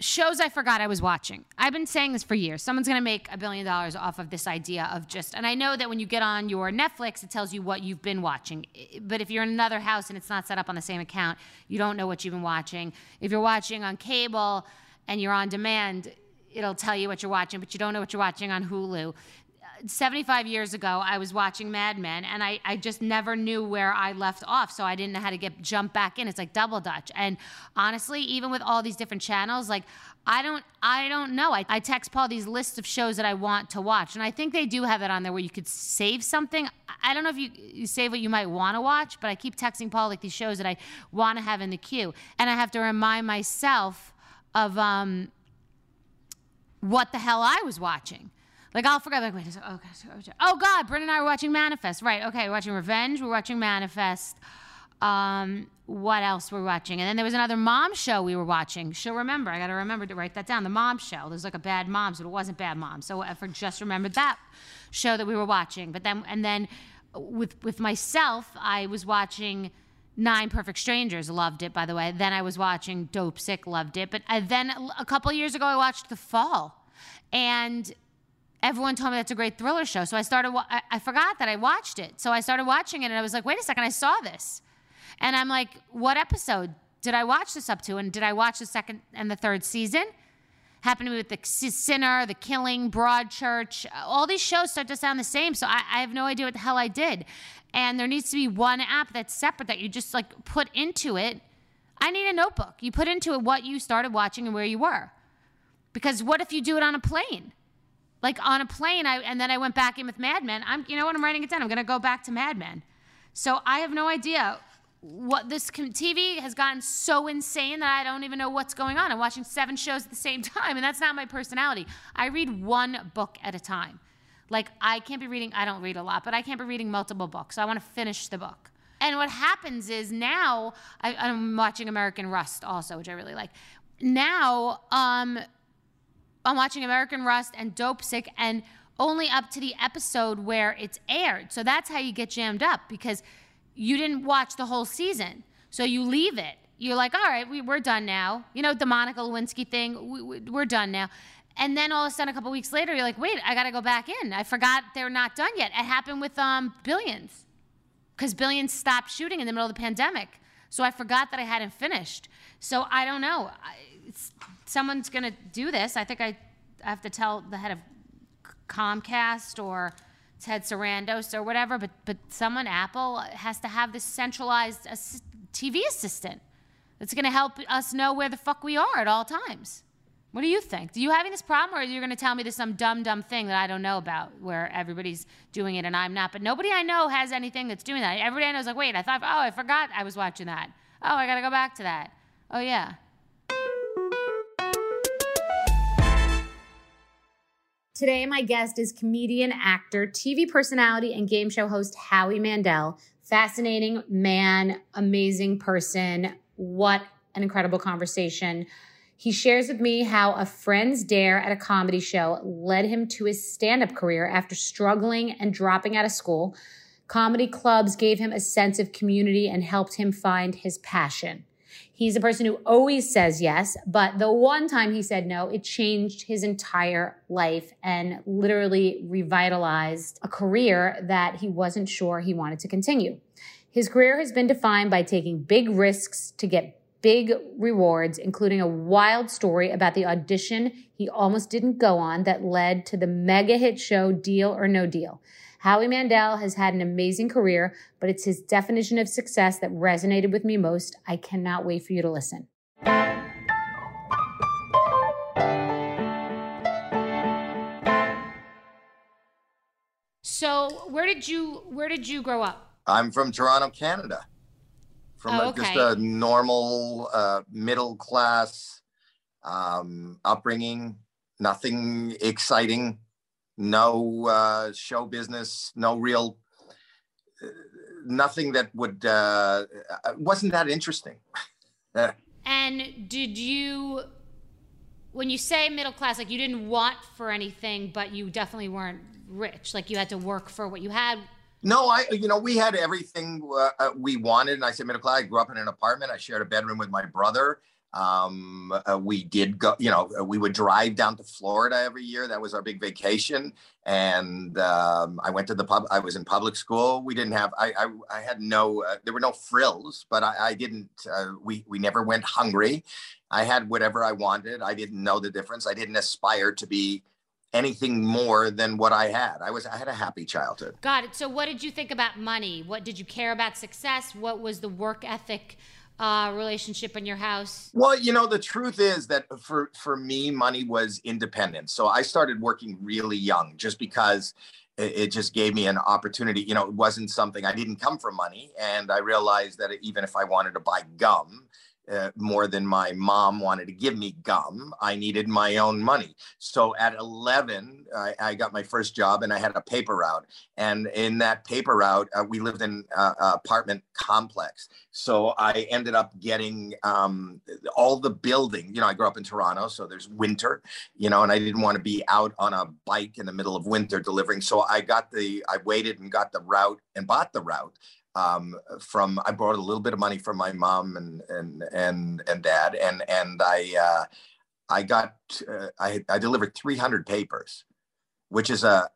Shows I forgot I was watching. I've been saying this for years. Someone's going to make a billion dollars off of this idea of just, and I know that when you get on your Netflix, it tells you what you've been watching. But if you're in another house and it's not set up on the same account, you don't know what you've been watching. If you're watching on cable and you're on demand, it'll tell you what you're watching, but you don't know what you're watching on Hulu. 75 years ago, I was watching Mad Men, and I, I just never knew where I left off, so I didn't know how to get jump back in. It's like double dutch. And honestly, even with all these different channels, like I don't I don't know. I, I text Paul these lists of shows that I want to watch, and I think they do have it on there where you could save something. I don't know if you, you save what you might want to watch, but I keep texting Paul like these shows that I want to have in the queue, and I have to remind myself of um, what the hell I was watching. Like I'll forget. Like wait a second. Oh God, Brent and I were watching Manifest. Right. Okay. We're watching Revenge. We're watching Manifest. Um, what else we're watching? And then there was another mom show we were watching. She'll remember. I got to remember to write that down. The mom show. There's like a bad moms, but it wasn't bad moms. So I just remembered that show that we were watching. But then and then with with myself, I was watching. Nine Perfect Strangers, loved it, by the way. Then I was watching Dopesick, loved it. But I, then a couple years ago, I watched The Fall. And everyone told me that's a great thriller show. So I started, I, I forgot that I watched it. So I started watching it and I was like, wait a second, I saw this. And I'm like, what episode did I watch this up to? And did I watch the second and the third season? Happened to me with the Sinner, The Killing, Broadchurch. All these shows start to sound the same. So I, I have no idea what the hell I did. And there needs to be one app that's separate that you just like put into it. I need a notebook. You put into it what you started watching and where you were. Because what if you do it on a plane? Like on a plane, I, and then I went back in with Mad Men. I'm, you know what? I'm writing it down. I'm going to go back to Mad Men. So I have no idea what this TV has gotten so insane that I don't even know what's going on. I'm watching seven shows at the same time, and that's not my personality. I read one book at a time. Like I can't be reading. I don't read a lot, but I can't be reading multiple books. So I want to finish the book. And what happens is now I, I'm watching American Rust also, which I really like. Now, um, I'm watching American Rust and Dopesick and only up to the episode where it's aired. So that's how you get jammed up because you didn't watch the whole season. So you leave it. You're like, all right, we, we're done now. You know, the Monica Lewinsky thing, we, we, we're done now. And then all of a sudden, a couple weeks later, you're like, wait, I got to go back in. I forgot they're not done yet. It happened with um, Billions because Billions stopped shooting in the middle of the pandemic. So I forgot that I hadn't finished. So I don't know. I, someone's going to do this. I think I, I have to tell the head of Comcast or Ted Sarandos or whatever, but but someone Apple has to have this centralized ass- TV assistant that's going to help us know where the fuck we are at all times. What do you think? Do you having this problem, or are you going to tell me there's some dumb, dumb thing that I don't know about where everybody's doing it and I'm not? But nobody I know has anything that's doing that. Everybody I know is like, wait, I thought, oh, I forgot I was watching that. Oh, I got to go back to that. Oh, yeah. Today, my guest is comedian, actor, TV personality, and game show host Howie Mandel. Fascinating man, amazing person. What an incredible conversation. He shares with me how a friend's dare at a comedy show led him to his stand up career after struggling and dropping out of school. Comedy clubs gave him a sense of community and helped him find his passion. He's a person who always says yes, but the one time he said no, it changed his entire life and literally revitalized a career that he wasn't sure he wanted to continue. His career has been defined by taking big risks to get big rewards, including a wild story about the audition he almost didn't go on that led to the mega hit show Deal or No Deal. Howie Mandel has had an amazing career, but it's his definition of success that resonated with me most. I cannot wait for you to listen. So, where did you where did you grow up? I'm from Toronto, Canada. From Oh, a, just a normal uh, middle class um, upbringing, nothing exciting, no uh, show business, no real, uh, nothing that would uh, uh, wasn't that interesting. And did you, when you say middle class, like you didn't want for anything, but you definitely weren't rich. Like you had to work for what you had. No, I, you know, we had everything uh, we wanted. And I said middle class. I grew up in an apartment. I shared a bedroom with my brother. Um, uh, we did go, you know, uh, we would drive down to Florida every year. That was our big vacation. And um, I went to the pub. I was in public school. We didn't have, I, I, I had no, uh, there were no frills, but I, I didn't, uh, we, we never went hungry. I had whatever I wanted. I didn't know the difference. I didn't aspire to be anything more than what I had. I was, I had a happy childhood. Got it. So, what did you think about money? What did you care about success? What was the work ethic uh, relationship in your house? Well, you know, the truth is that for for me, money was independence. So I started working really young, just because it, it just gave me an opportunity. You know, it wasn't something I didn't come from money, and I realized that even if I wanted to buy gum. Uh, more than my mom wanted to give me gum, I needed my own money. So at 11, I, I got my first job and I had a paper route. And in that paper route, uh, we lived in uh, apartment complex. So I ended up getting um, all the building. You know, I grew up in Toronto, so there's winter, you know, and I didn't want to be out on a bike in the middle of winter delivering. So I got the, I waited and got the route and bought the route. Um, from I borrowed a little bit of money from my mom and and and and dad, and and I uh, I got uh, I I delivered 300 papers, which is a,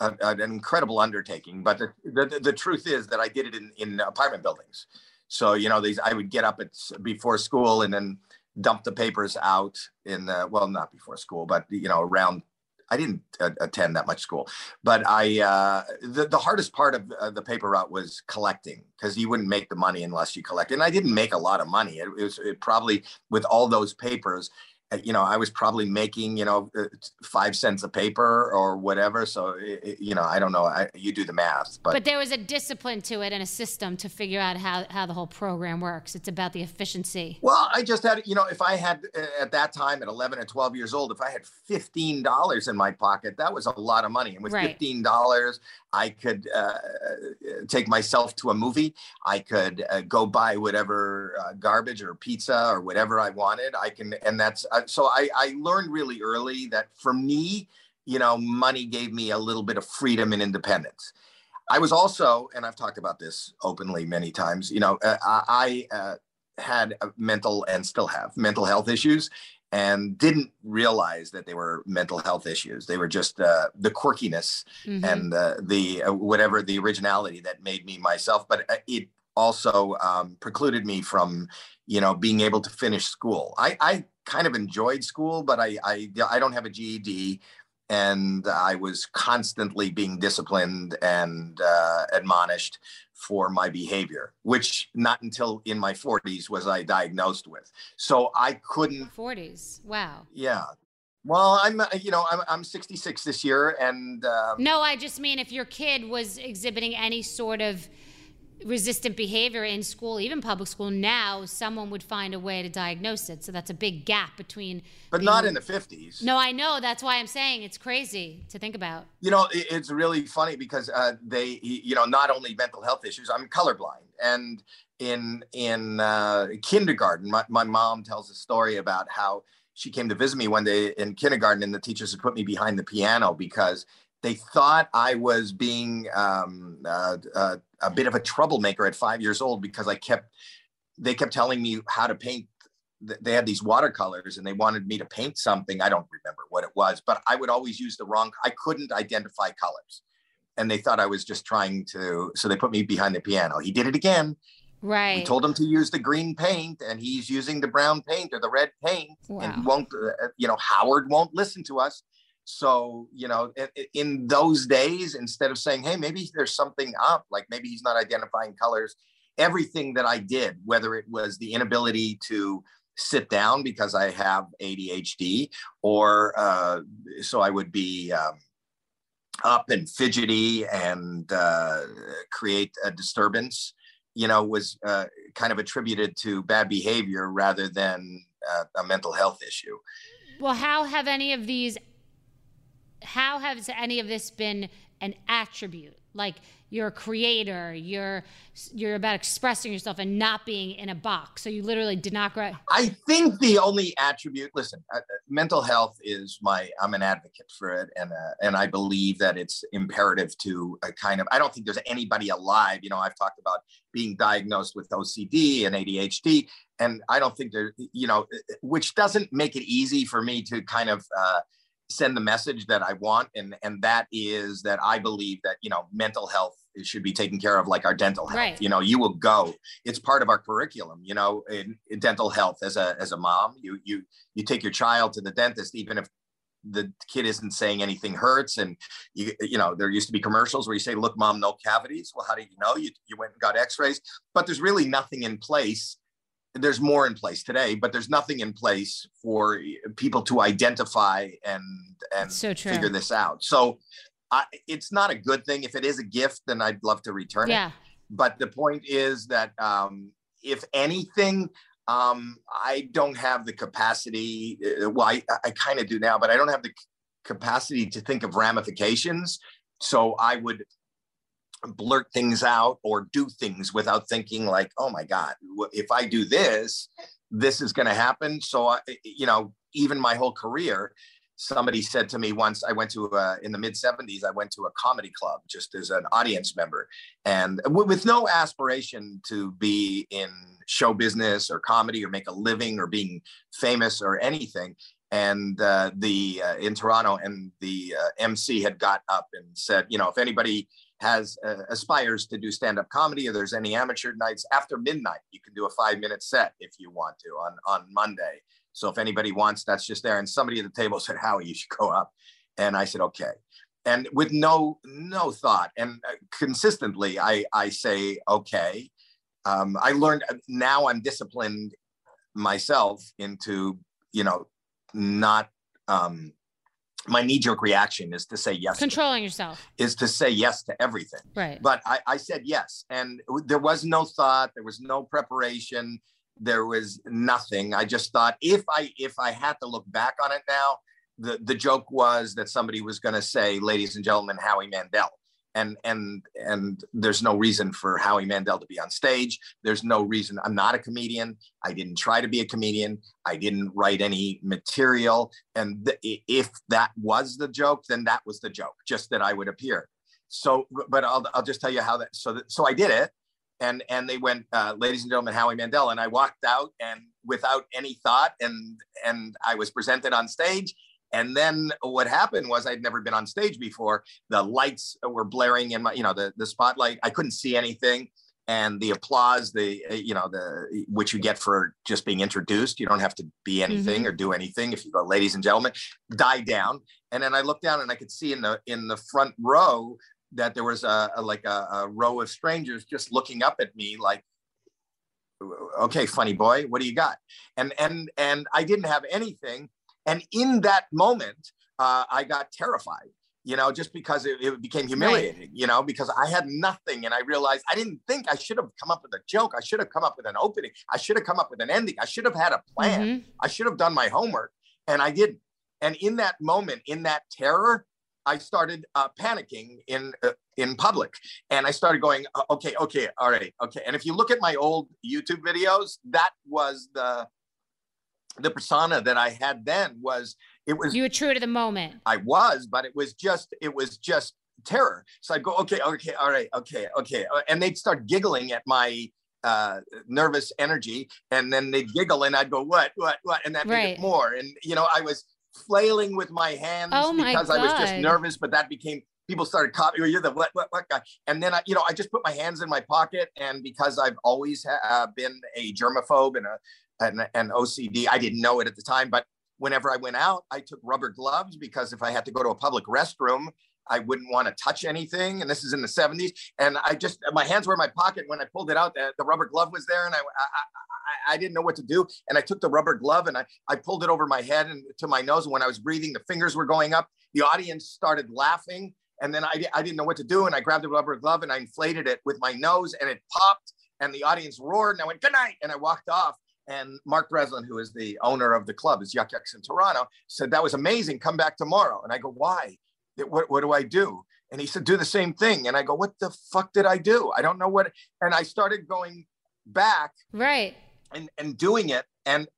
a an incredible undertaking. But the, the the truth is that I did it in in apartment buildings. So you know these I would get up at before school and then dump the papers out in the well not before school but you know around I didn't attend that much school, but I uh, the the hardest part of uh, the paper route was collecting because you wouldn't make the money unless you collected. And I didn't make a lot of money. It, it was it probably with all those papers, you know, I was probably making you know uh, five cents a paper or whatever. So it, you know, I don't know. I, you do the math, But, but, there was a discipline to it and a system to figure out how, how the whole program works. It's about the efficiency. Well, I just had, you know, if I had uh, at that time at 11 or 12 years old, if I had $15 in my pocket, that was a lot of money. And with Right. $15, I could uh, take myself to a movie. I could uh, go buy whatever uh, garbage or pizza or whatever I wanted. I can, and that's uh, so I, I learned really early that for me, you know, money gave me a little bit of freedom and independence. I was also, and I've talked about this openly many times, you know, uh, I, I uh, had a mental and still have mental health issues and didn't realize that they were mental health issues. They were just uh, the quirkiness Mhm. and uh, the uh, whatever the originality that made me myself. But uh, it also um, precluded me from, you know, being able to finish school. I, I kind of enjoyed school, but I, I I don't have a GED. and I was constantly being disciplined and uh, admonished for my behavior, which not until in my 40s was I diagnosed with. So I couldn't. 40s. Wow. Yeah. Well, I'm, uh, you know, I'm, I'm 66 this year, and. Um, no, I just mean if your kid was exhibiting any sort of resistant behavior in school, even public school, now someone would find a way to diagnose it. So that's a big gap between. But not in the 50s. No, I know. That's why I'm saying it's crazy to think about. You know, it's really funny because uh, they, you know, not only mental health issues, I'm colorblind. And in in uh, kindergarten, my, my mom tells a story about how she came to visit me one day in kindergarten and the teachers had put me behind the piano because they thought I was being um, uh, uh, a bit of a troublemaker at five years old because I kept, they kept telling me how to paint. They had these watercolors and they wanted me to paint something. I don't remember what it was, but I would always use the wrong, I couldn't identify colors. And they thought I was just trying to, so they put me behind the piano. He did it again. Right. We told him to use the green paint and he's using the brown paint or the red paint wow. and he won't, uh, you know, Howard won't listen to us. So, you know, in, those days, instead of saying, hey, maybe there's something up, like maybe he's not identifying colors, everything that I did, whether it was the inability to sit down because I have ADHD, or uh, so I would be um, up and fidgety and uh, create a disturbance, you know, was uh, kind of attributed to bad behavior rather than uh, a mental health issue. Well, how have any of these how has any of this been an attribute? Like you're a creator, you're you're about expressing yourself and not being in a box. So you literally did not grow. I think the only attribute. Listen, uh, mental health is my. I'm an advocate for it, and uh, and I believe that it's imperative to a kind of. I don't think there's anybody alive. You know, I've talked about being diagnosed with OCD and ADHD, and I don't think there. You know, which doesn't make it easy for me to kind of. Uh, send the message that I want, and and that is that I believe that you know mental health should be taken care of like our dental health. Right. You know, you will go. It's part of our curriculum. You know, in, in dental health as a as a mom, you you you take your child to the dentist even if the kid isn't saying anything hurts and you you know there used to be commercials where you say look mom no cavities well how do you know you, you went and got x-rays but there's really nothing in place there's more in place today, but there's nothing in place for people to identify and and so figure this out. So I, it's not a good thing. If it is a gift, then I'd love to return yeah. it. But the point is that um, if anything, um, I don't have the capacity. Uh, well, I, I kind of do now, but I don't have the capacity to think of ramifications. So I would blurt things out or do things without thinking like oh my god if i do this this is going to happen. So I, you know even my whole career somebody said to me once i went to uh, in the mid 70s i went to a comedy club just as an audience member. And with no aspiration to be in show business or comedy or make a living or being famous or anything. And uh, the uh, in toronto and the uh, mc had got up and said you know if anybody has uh, aspires to do stand-up comedy or there's any amateur nights after midnight you can do a five minute set if you want to on on monday. So if anybody wants that's just there and somebody at the table said howie you should go up. And i said okay. And with no no thought and uh, consistently i i say okay. Um, i learned uh, now i'm disciplined myself into you know not um, my knee jerk reaction is to say yes. Controlling yourself is to say yes to everything. Right. But I, I said yes, and there was no thought, there was no preparation, there was nothing. I just thought if I if I had to look back on it now, the the joke was that somebody was going to say, "Ladies and gentlemen, Howie Mandel." And and and there's no reason for Howie Mandel to be on stage. There's no reason. I'm not a comedian. I didn't try to be a comedian. I didn't write any material. And th- if that was the joke, then that was the joke. Just that I would appear. So, but I'll I'll just tell you how that. So that, so I did it, and and they went, uh, ladies and gentlemen, Howie Mandel, and I walked out and without any thought, and and I was presented on stage and then what happened was I'd never been on stage before. The lights were blaring in my, you know, the, the spotlight. I couldn't see anything. and the applause the you know the which you get for just being introduced you don't have to be anything mm-hmm. or do anything if you go ladies and gentlemen die down and then i looked down and i could see in the in the front row that there was a, a like a, a row of strangers just looking up at me like okay funny boy what do you got and and and i didn't have anything and in that moment uh, i got terrified you know, just because it, it became humiliating, right. you know, because I had nothing and I realized I didn't think I should have come up with a joke. I should have come up with an opening. I should have come up with an ending. I should have had a plan. Mm-hmm. I should have done my homework and I didn't. And in that moment, in that terror, I started uh, panicking in uh, in public, and I started going, okay, okay, all right, okay. And if you look at my old YouTube videos, that was the the persona that I had then was it was you were true to the moment. I was, but it was just it was just terror. So I'd go, okay, okay, all right, okay, okay, uh, and they'd start giggling at my uh, nervous energy, and then they'd giggle, and I'd go, what, what, what, and that right. made it more. And you know, I was flailing with my hands oh my because God. I was just nervous, but that became people started copying you're the what, what, what guy and then I, you know i just put my hands in my pocket and because i've always ha- uh, been a germaphobe and a an, an ocd i didn't know it at the time but whenever I went out, I took rubber gloves because if I had to go to a public restroom, I wouldn't want to touch anything. And this is in the 70s. And I just, my hands were in my pocket. When I pulled it out, the, the rubber glove was there and I, I, I, didn't know what to do. And I took the rubber glove and I, I pulled it over my head and to my nose. And when I was breathing, the fingers were going up. The audience started laughing. And then I, I didn't know what to do. And I grabbed the rubber glove and I inflated it with my nose and it popped and the audience roared and I went, good night. And I walked off. And Mark Breslin, who is the owner of the club, is Yuk Yuk's in Toronto, said, That was amazing. Come back tomorrow. And I go, Why? What, what do I do? And he said, Do the same thing. And I go, What the fuck did I do? I don't know what. And I started going back. Right. And, and doing it. And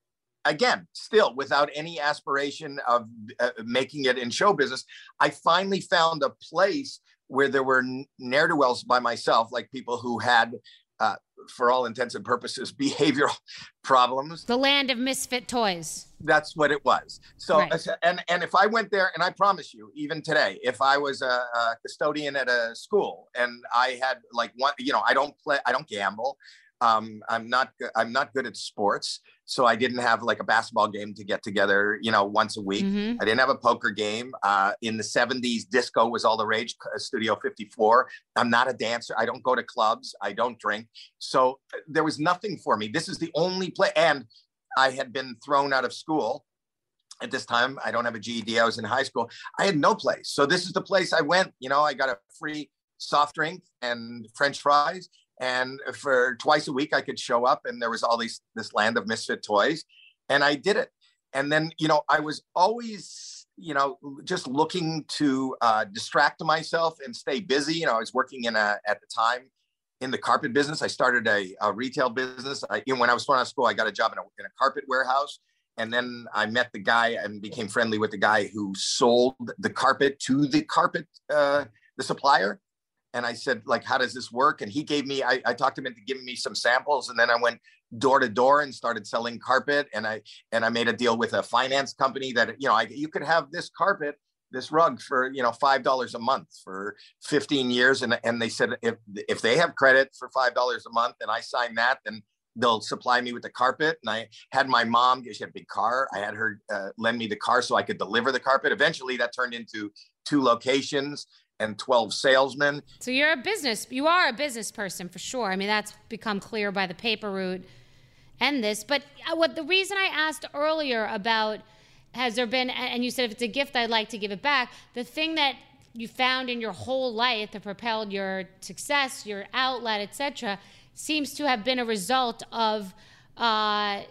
again, still without any aspiration of uh, making it in show business, I finally found a place where there were ne'er do wells by myself, like people who had uh, for all intents and purposes, behavioral problems. The land of misfit toys. That's what it was. So, right. and and if I went there, and I promise you, even today, if I was a, a, custodian at a school and I had like one, you know, I don't play, I don't gamble, um, I'm not, I'm not good at sports so I didn't have like a basketball game to get together, you know, once a week. Mm-hmm. I didn't have a poker game. Uh, in the 70s, disco was all the rage, uh, Studio 54. I'm not a dancer. I don't go to clubs. I don't drink. So uh, there was nothing for me. This is the only play. And I had been thrown out of school at this time. I don't have a GED. I was in high school. I had no place. So this is the place I went. You know, I got a free soft drink and French fries and for twice a week i could show up and there was all these this land of misfit toys and i did it. And then you know i was always you know just looking to uh, distract myself and stay busy. You know i was working in a at the time in the carpet business. I started a, a retail business. I, you know, when i was going of school i got a job in a, in a carpet warehouse and then i met the guy and became friendly with the guy who sold the carpet to the carpet uh, the supplier and I said, like, how does this work? And he gave me, I, I talked him into giving me some samples. And then I went door to door and started selling carpet. And I, and I made a deal with a finance company that, you know, I, you could have this carpet, this rug for, you know, $5 a month for 15 years. And, and they said, if, if they have credit for $5 a month and I sign that, then they'll supply me with the carpet. And I had my mom, she had a big car. I had her uh, lend me the car so I could deliver the carpet. Eventually that turned into two locations and 12 salesmen. So you're a business, you are a business person for sure. I mean, that's become clear by the paper route and this. But uh, what the reason I asked earlier about has there been, and you said if it's a gift, I'd like to give it back. The thing that you found in your whole life that propelled your success, your outlet, etc., seems to have been a result of uh,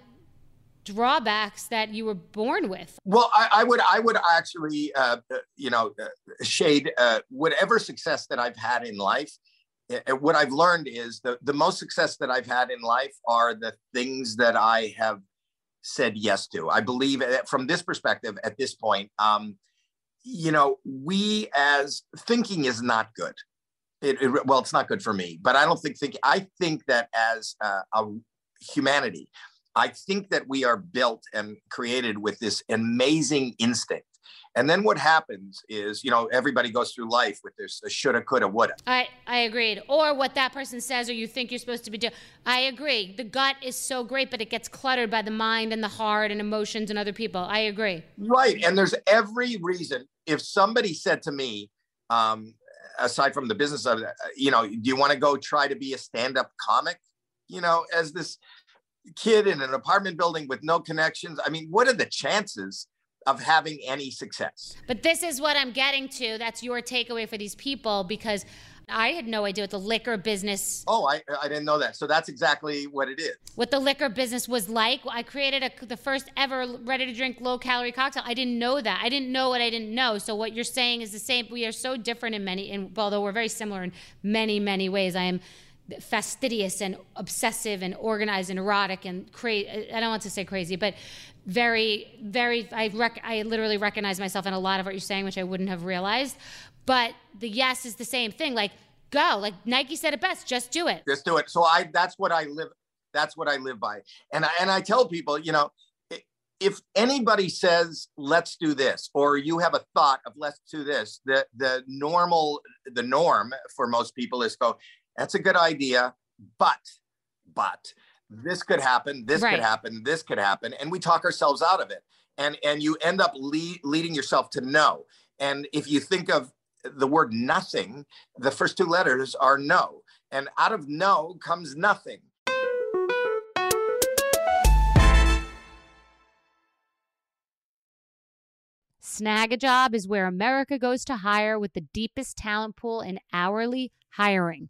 drawbacks that you were born with? Well, I, I would I would actually uh, uh you know uh, shade uh, whatever success that I've had in life. Uh, what I've learned is the the most success that I've had in life are the things that I have said yes to. I believe from this perspective, at this point, um, you know, we as thinking is not good. It, it, well, it's not good for me, but I don't think thinking. I think that as uh, a humanity, I think that we are built and created with this amazing instinct And then what happens is, you know, everybody goes through life with this shoulda, coulda, woulda. I, I agreed. Or what that person says or you think you're supposed to be doing. I agree. The gut is so great, but it gets cluttered by the mind and the heart and emotions and other people. I agree. Right. And there's every reason. If somebody said to me, um, aside from the business of, you know, do you want to go try to be a stand up comic? You know, as this kid in an apartment building with no connections. I mean, what are the chances of having any success? But this is what I'm getting to. That's your takeaway for these people because I had no idea what the liquor business. Oh, I, I didn't know that. So that's exactly what it is. What the liquor business was like. I created a, the first ever ready to drink low calorie cocktail. I didn't know that. I didn't know what I didn't know. So what you're saying is the same. We are so different in many, in, although we're very similar in many, many ways. I am fastidious and obsessive and organized and erotic and crazy. I don't want to say crazy, but very, very. I rec- I literally recognize myself in a lot of what you're saying, which I wouldn't have realized. But the yes is the same thing. Like go. Like Nike said it best. Just do it. Just do it. So I. That's what I live. That's what I live by. And I and I tell people, you know, if anybody says let's do this or you have a thought of let's do this the the normal the norm for most people is go that's a good idea, but, but this could happen, this right. could happen, this could happen. And we talk ourselves out of it. And, and you end up lead, leading yourself to no. And if you think of the word nothing, the first two letters are no. And out of no comes nothing. Snagajob is where America goes to hire with the deepest talent pool in hourly hiring.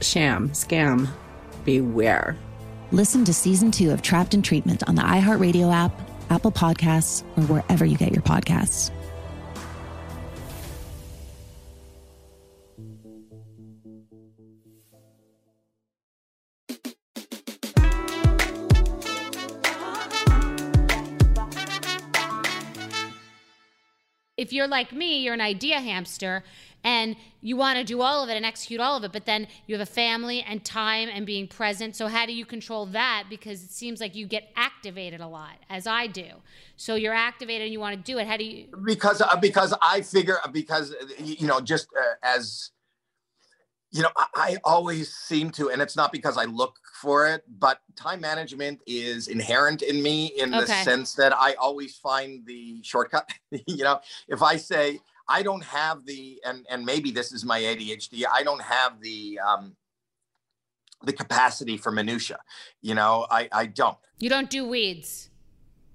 sham, scam, beware. Listen to season two of Trapped in Treatment on the iHeartRadio app, Apple Podcasts, or wherever you get your podcasts. if you're like me, you're an idea hamster and you want to do all of it and execute all of it, but then you have a family and time and being present. So, how do you control that? Because it seems like you get activated a lot, as I do. So, you're activated and you want to do it. How do you? Because, uh, because I figure, because, you know, just uh, as you know, I, I, always seem to, and it's not because I look for it, but time management is inherent in me in okay. the sense that I always find the shortcut. you know, if I say I don't have the, and and maybe this is my ADHD, I don't have the um, the capacity for minutia. You know, I I don't. You don't do weeds.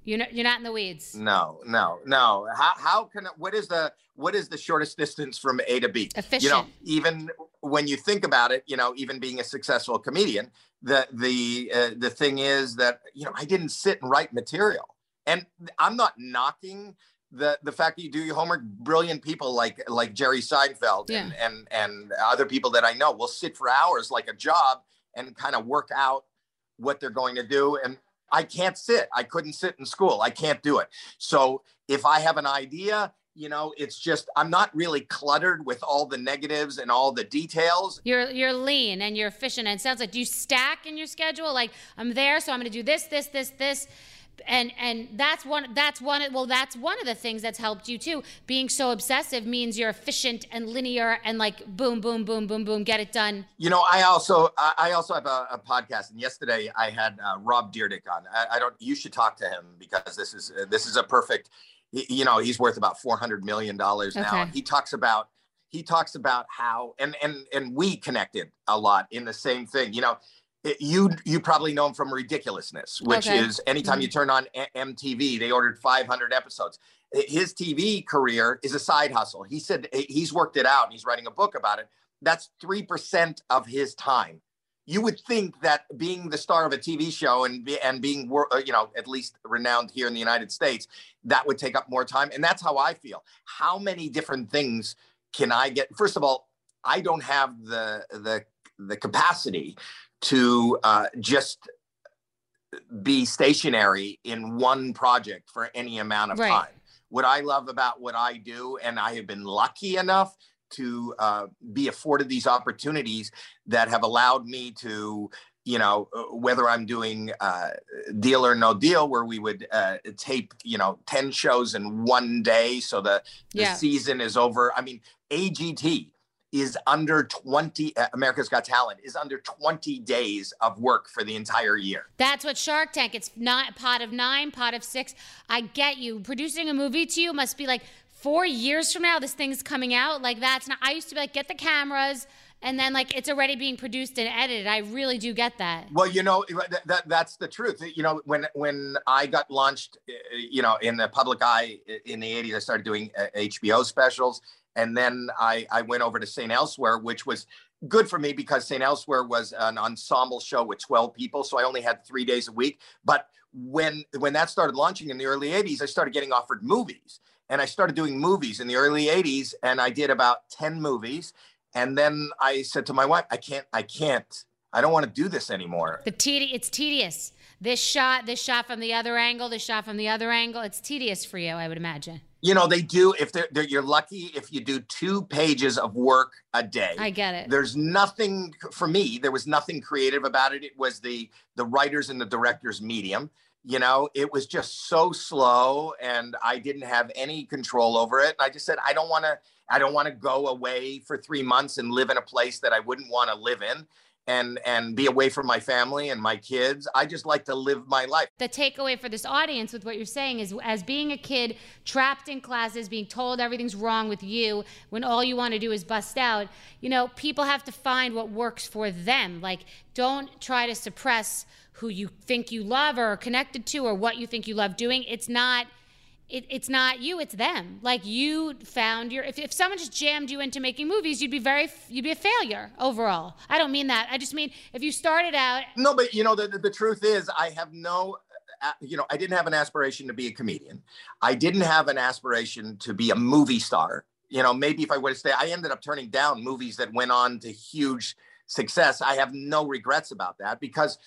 You're not, you're not in the weeds. No, no, no. How, how can what is the what is the shortest distance from A to B? Efficient. You know, even when you think about it, you know, even being a successful comedian, the the uh, the thing is that you know I didn't sit and write material, and I'm not knocking the the fact that you do your homework. Brilliant people like like Jerry Seinfeld yeah. and and and other people that I know will sit for hours like a job and kind of work out what they're going to do and I can't sit. I couldn't sit in school. I can't do it. So if I have an idea, you know, it's just I'm not really cluttered with all the negatives and all the details. You're you're lean and you're efficient. And it sounds like do you stack in your schedule? Like I'm there, so I'm going to do this, this, this, this and and that's one that's one well that's one of the things that's helped you too. Being so obsessive means you're efficient and linear and like boom boom boom boom boom get it done. You know i also i also have a, a podcast and yesterday i had uh, rob Dyrdek on. I, I, don't you should talk to him because this is uh, this is a perfect you know he's worth about 400 million dollars now. Okay. he talks about he talks about how and and and we connected a lot in the same thing. You know you you probably know him from ridiculousness which okay. is anytime mm-hmm. you turn on mtv they ordered 500 episodes. His tv career is a side hustle. He said he's worked it out and he's writing a book about it. That's 3% of his time. You would think that being the star of a tv show and and being uh, you know at least renowned here in the united states that would take up more time. And that's how i feel. How many different things can i get? First of all i don't have the the the capacity to uh, just be stationary in one project for any amount of right. time. What I love about what I do, and I have been lucky enough to uh, be afforded these opportunities that have allowed me to you know uh, whether i'm doing uh, deal or no deal where we would uh, tape you know 10 shows in one day so the, the yeah. season is over i mean agt is under 20 uh, America's Got Talent is under 20 days of work for the entire year. That's what Shark Tank it's not pot of 9, pot of 6. I get you. Producing a movie to you must be like 4 years from now this thing's coming out. Like that's not I used to be like get the cameras and then like it's already being produced and edited. I really do get that. Well, you know that, that that's the truth. You know when when I got launched, uh, you know in the public eye in the 80s I started doing HBO uh, specials and then I, I went over to St. Elsewhere, which was good for me because St. Elsewhere was an ensemble show with 12 people. So I only had three days a week. But when when that started launching in the early 80s, I started getting offered movies. and I started doing movies in the early 80s and I did about 10 movies and then I said to my wife I can't I can't I don't want to do this anymore. The tedi- it's tedious. This shot, this shot from the other angle, this shot from the other angle. It's tedious for you, I would imagine. You know, they do if they're, they're you're lucky if you do two pages of work a day. I get it. There's nothing for me, there was nothing creative about it. It was the the writers and the directors medium you know it was just so slow and i didn't have any control over it and i just said i don't want to i don't want to go away for three months and live in a place that i wouldn't want to live in and and be away from my family and my kids. I just like to live my life. The takeaway for this audience with what you're saying is as being a kid trapped in classes being told everything's wrong with you when all you want to do is bust out you know people have to find what works for them. Like don't try to suppress who you think you love or are connected to or what you think you love doing. It's not it, it's not you, it's them. Like you found your if, if someone just jammed you into making movies, you'd be very you'd be a failure overall. I don't mean that. I just mean if you started out No, but you know the the, truth is I have no uh, you know, I didn't have an aspiration to be a comedian. I didn't have an aspiration to be a movie star. You know, maybe if I would have stayed, I ended up turning down movies that went on to huge success. I have no regrets about that because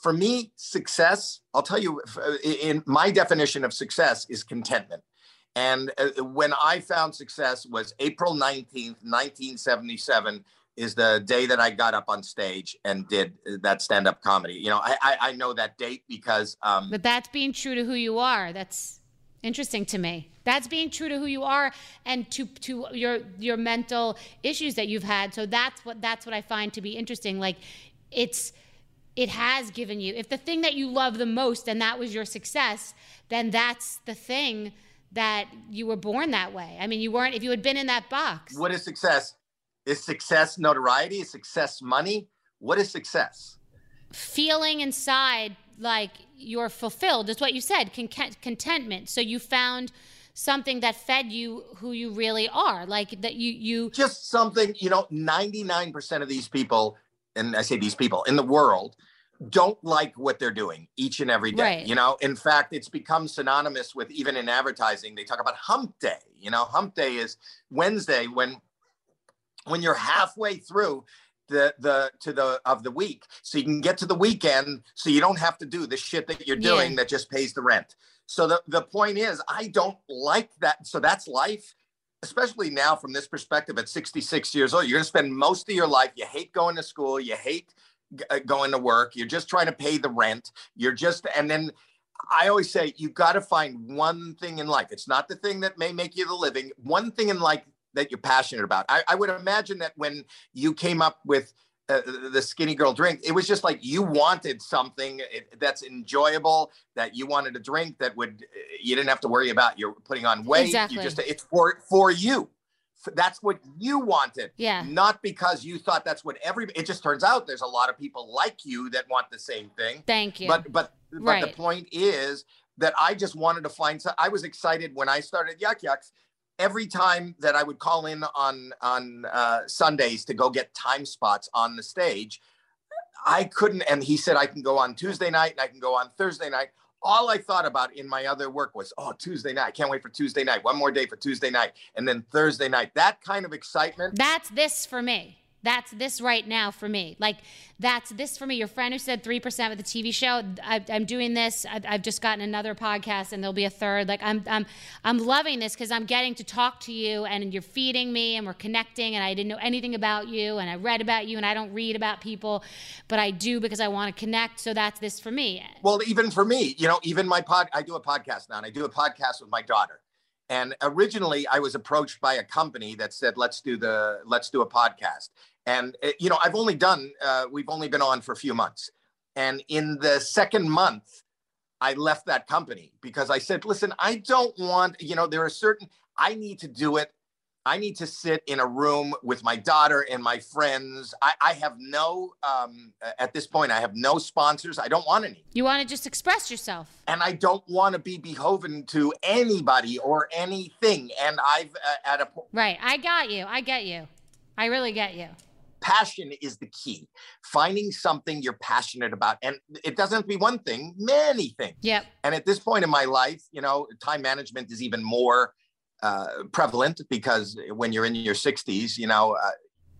for me, success, I'll tell you, in my definition of success is contentment. And uh, when I found success was April 19th, 1977 is the day that I got up on stage and did that stand-up comedy. You know, I, I, I know that date because. Um, but that's being true to who you are. That's interesting to me. That's being true to who you are and to to your your mental issues that you've had. So that's what that's what I find to be interesting. Like, it's it has given you. If the thing that you love the most and that was your success, then that's the thing that you were born that way. I mean, you weren't if you had been in that box. What is success? Is success notoriety? Is success money? What is success? Feeling inside like you're fulfilled is what you said, contentment. So you found something that fed you who you really are, like that you you just something, you know, 99% of these people and I say these people in the world don't like what they're doing each and every day. Right. You know, in fact, it's become synonymous with even in advertising. They talk about hump day. You know, hump day is Wednesday when when you're halfway through the the to the of the week so you can get to the weekend so you don't have to do the shit that you're doing yeah. that just pays the rent so the the point is i don't like that so that's life especially now from this perspective at 66 years old, you're going to spend most of your life, you hate going to school, you hate g- uh, going to work, you're just trying to pay the rent, you're just, and then I always say you got to find one thing in life. It's not the thing that may make you the living, one thing in life that you're passionate about. I, I would imagine that when you came up with uh, the skinny girl drink it was just like you wanted something that's enjoyable that you wanted to drink that would you didn't have to worry about you're putting on weight exactly. you just it's for for you that's what you wanted yeah not because you thought that's what every it just turns out there's a lot of people like you that want the same thing thank you but but but right. the point is that i just wanted to find so i was excited when i started Yuk Yuk's every time that I would call in on on uh, Sundays to go get time spots on the stage, I couldn't. And he said I can go on Tuesday night and I can go on Thursday night. All I thought about in my other work was, oh, Tuesday night. I can't wait for Tuesday night. One more day for Tuesday night. And then Thursday night. That kind of excitement. That's this for me. That's this right now for me. Like, that's this for me. Your friend who said 3% with the TV show, I, am doing this. I, have just gotten another podcast and there'll be a third. Like, I'm, I'm, I'm loving this because I'm getting to talk to you and you're feeding me and we're connecting and I didn't know anything about you and I read about you and I don't read about people, but I do because I want to connect. So that's this for me. Well, even for me, you know, even my pod, I do a podcast now and I do a podcast with my daughter. And originally I was approached by a company that said, let's do the, let's do a podcast. And, eh, you know, I've only done, uh, we've only been on for a few months. And in the second month, I left that company because I said, listen, I don't want, you know, there are certain, I need to do it. I need to sit in a room with my daughter and my friends. I, I have no, um, at this point, I have no sponsors. I don't want any. You want to just express yourself. And I don't want to be beholden to anybody or anything. And I've uh, at a point. Right. I got you. I get you. I really get you passion is the key finding something you're passionate about and it doesn't have to be one thing many things yeah and at this point in my life you know time management is even more uh, prevalent because when you're in your 60s, you know, uh,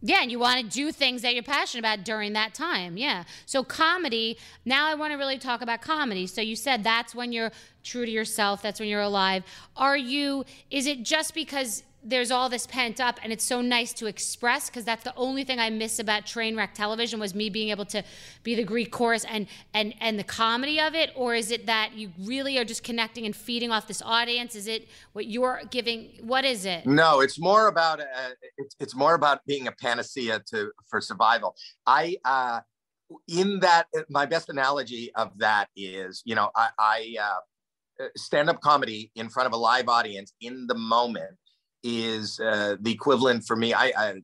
yeah, and you want to do things that you're passionate about during that time. Yeah. So comedy, now I want to really talk about comedy. So you said that's when you're true to yourself, that's when you're alive. Are you is it just because there's all this pent up and it's so nice to express because that's the only thing I miss about Trainwreck television was me being able to be the Greek chorus and and and the comedy of it or is it that you really are just connecting and feeding off this audience is it what you're giving what is it No, it's more about uh, it's it's more about being a panacea to for survival. I uh in that my best analogy of that is, you know, I I uh stand up comedy in front of a live audience in the moment is uh, the equivalent for me. I, I,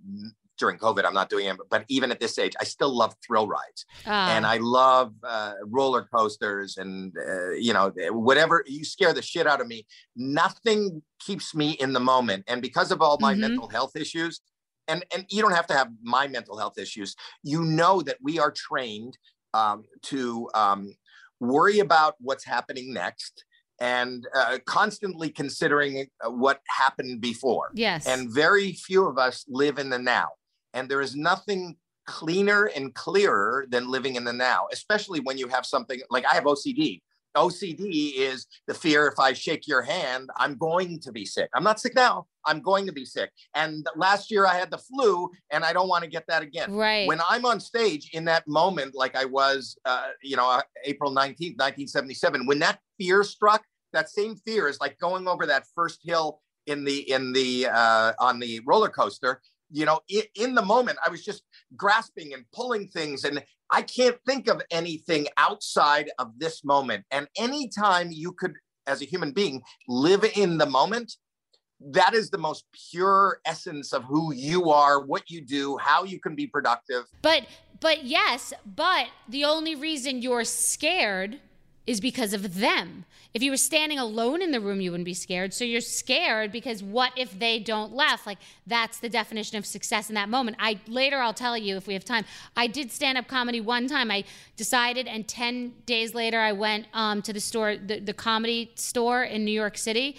during COVID, I'm not doing it, but even at this age, I still love thrill rides, and I love uh, roller coasters, and uh, you know whatever you scare the shit out of me. Nothing keeps me in the moment, and because of all my Mhm. mental health issues, and and you don't have to have my mental health issues. You know that we are trained um, to um, worry about what's happening next and uh, constantly considering uh, what happened before. Yes. And very few of us live in the now. And there is nothing cleaner and clearer than living in the now, especially when you have something like I have OCD. OCD is the fear if I shake your hand, I'm going to be sick. I'm not sick now. I'm going to be sick. And last year I had the flu and I don't want to get that again. Right. When I'm on stage in that moment, like I was, uh, you know, uh, April 19th, 1977, when that fear struck, that same fear is like going over that first hill in the, in the, uh, on the roller coaster. You know, in, in the moment, I was just grasping and pulling things, and I can't think of anything outside of this moment. And anytime you could, as a human being, live in the moment, that is the most pure essence of who you are, what you do, how you can be productive. But but yes, but the only reason you're scared is because of them. If you were standing alone in the room, you wouldn't be scared. So you're scared because what if they don't laugh? Like that's the definition of success in that moment. I later I'll tell you if we have time. I did stand up comedy one time. I decided, and ten days later I went um, to the store, the, the comedy store in New York City.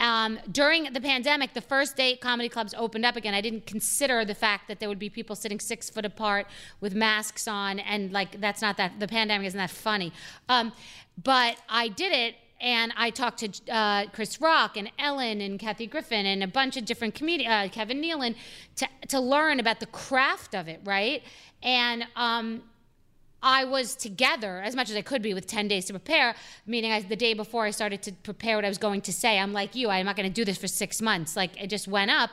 Um, during the pandemic, the first day comedy clubs opened up again, I didn't consider the fact that there would be people sitting six foot apart with masks on, and like that's not that the pandemic isn't that funny. Um, but I did it, and I talked to uh, Chris Rock and Ellen and Kathy Griffin and a bunch of different comedians, uh, Kevin Nealon, to to learn about the craft of it, right? And um, I was together as much as I could be with 10 days to prepare, meaning I, the day before I started to prepare what I was going to say. I'm like you, I'm not going to do this for six months. Like it just went up.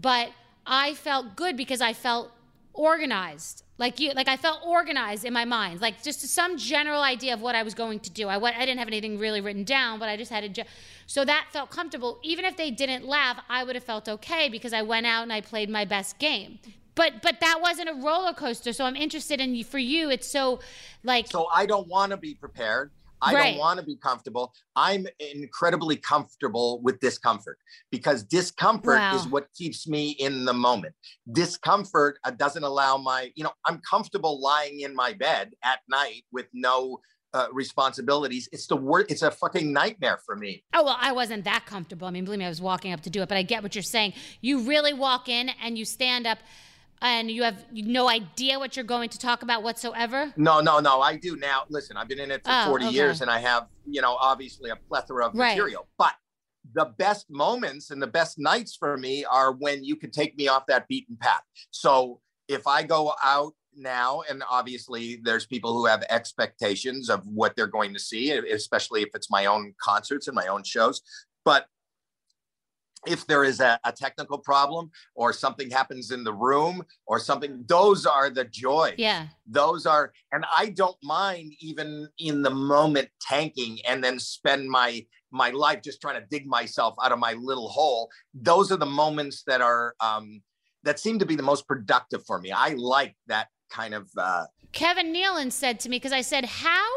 But I felt good because I felt organized. Like you, like I felt organized in my mind, like just some general idea of what I was going to do. I, I didn't have anything really written down, but I just had a, so that felt comfortable. Even if they didn't laugh, I would have felt okay because I went out and I played my best game. But but that wasn't a roller coaster. So I'm interested in you. For you, it's so like So I don't want to be prepared. I Right. don't want to be comfortable. I'm incredibly comfortable with discomfort because discomfort Wow. is what keeps me in the moment. Discomfort uh, doesn't allow my, you know, I'm comfortable lying in my bed at night with no uh, responsibilities. It's the word. It's a fucking nightmare for me. Oh well, I wasn't that comfortable. I mean, believe me, I was walking up to do it, but I get what you're saying. You really walk in and you stand up, and you have no idea what you're going to talk about whatsoever. No, no, no. I do now. Listen, I've been in it for Oh, 40 okay. years and I have, you know, obviously a plethora of Right. material. But the best moments and the best nights for me are when you can take me off that beaten path. So if I go out now, and obviously there's people who have expectations of what they're going to see, especially if it's my own concerts and my own shows. But if there is a, a technical problem or something happens in the room or something, those are the joy Yeah. those are and i don't mind even in the moment tanking and then spend my my life just trying to dig myself out of my little hole. Those are the moments that are um that seem to be the most productive for me. I like that kind of uh, Kevin Nealon said to me because I said, "How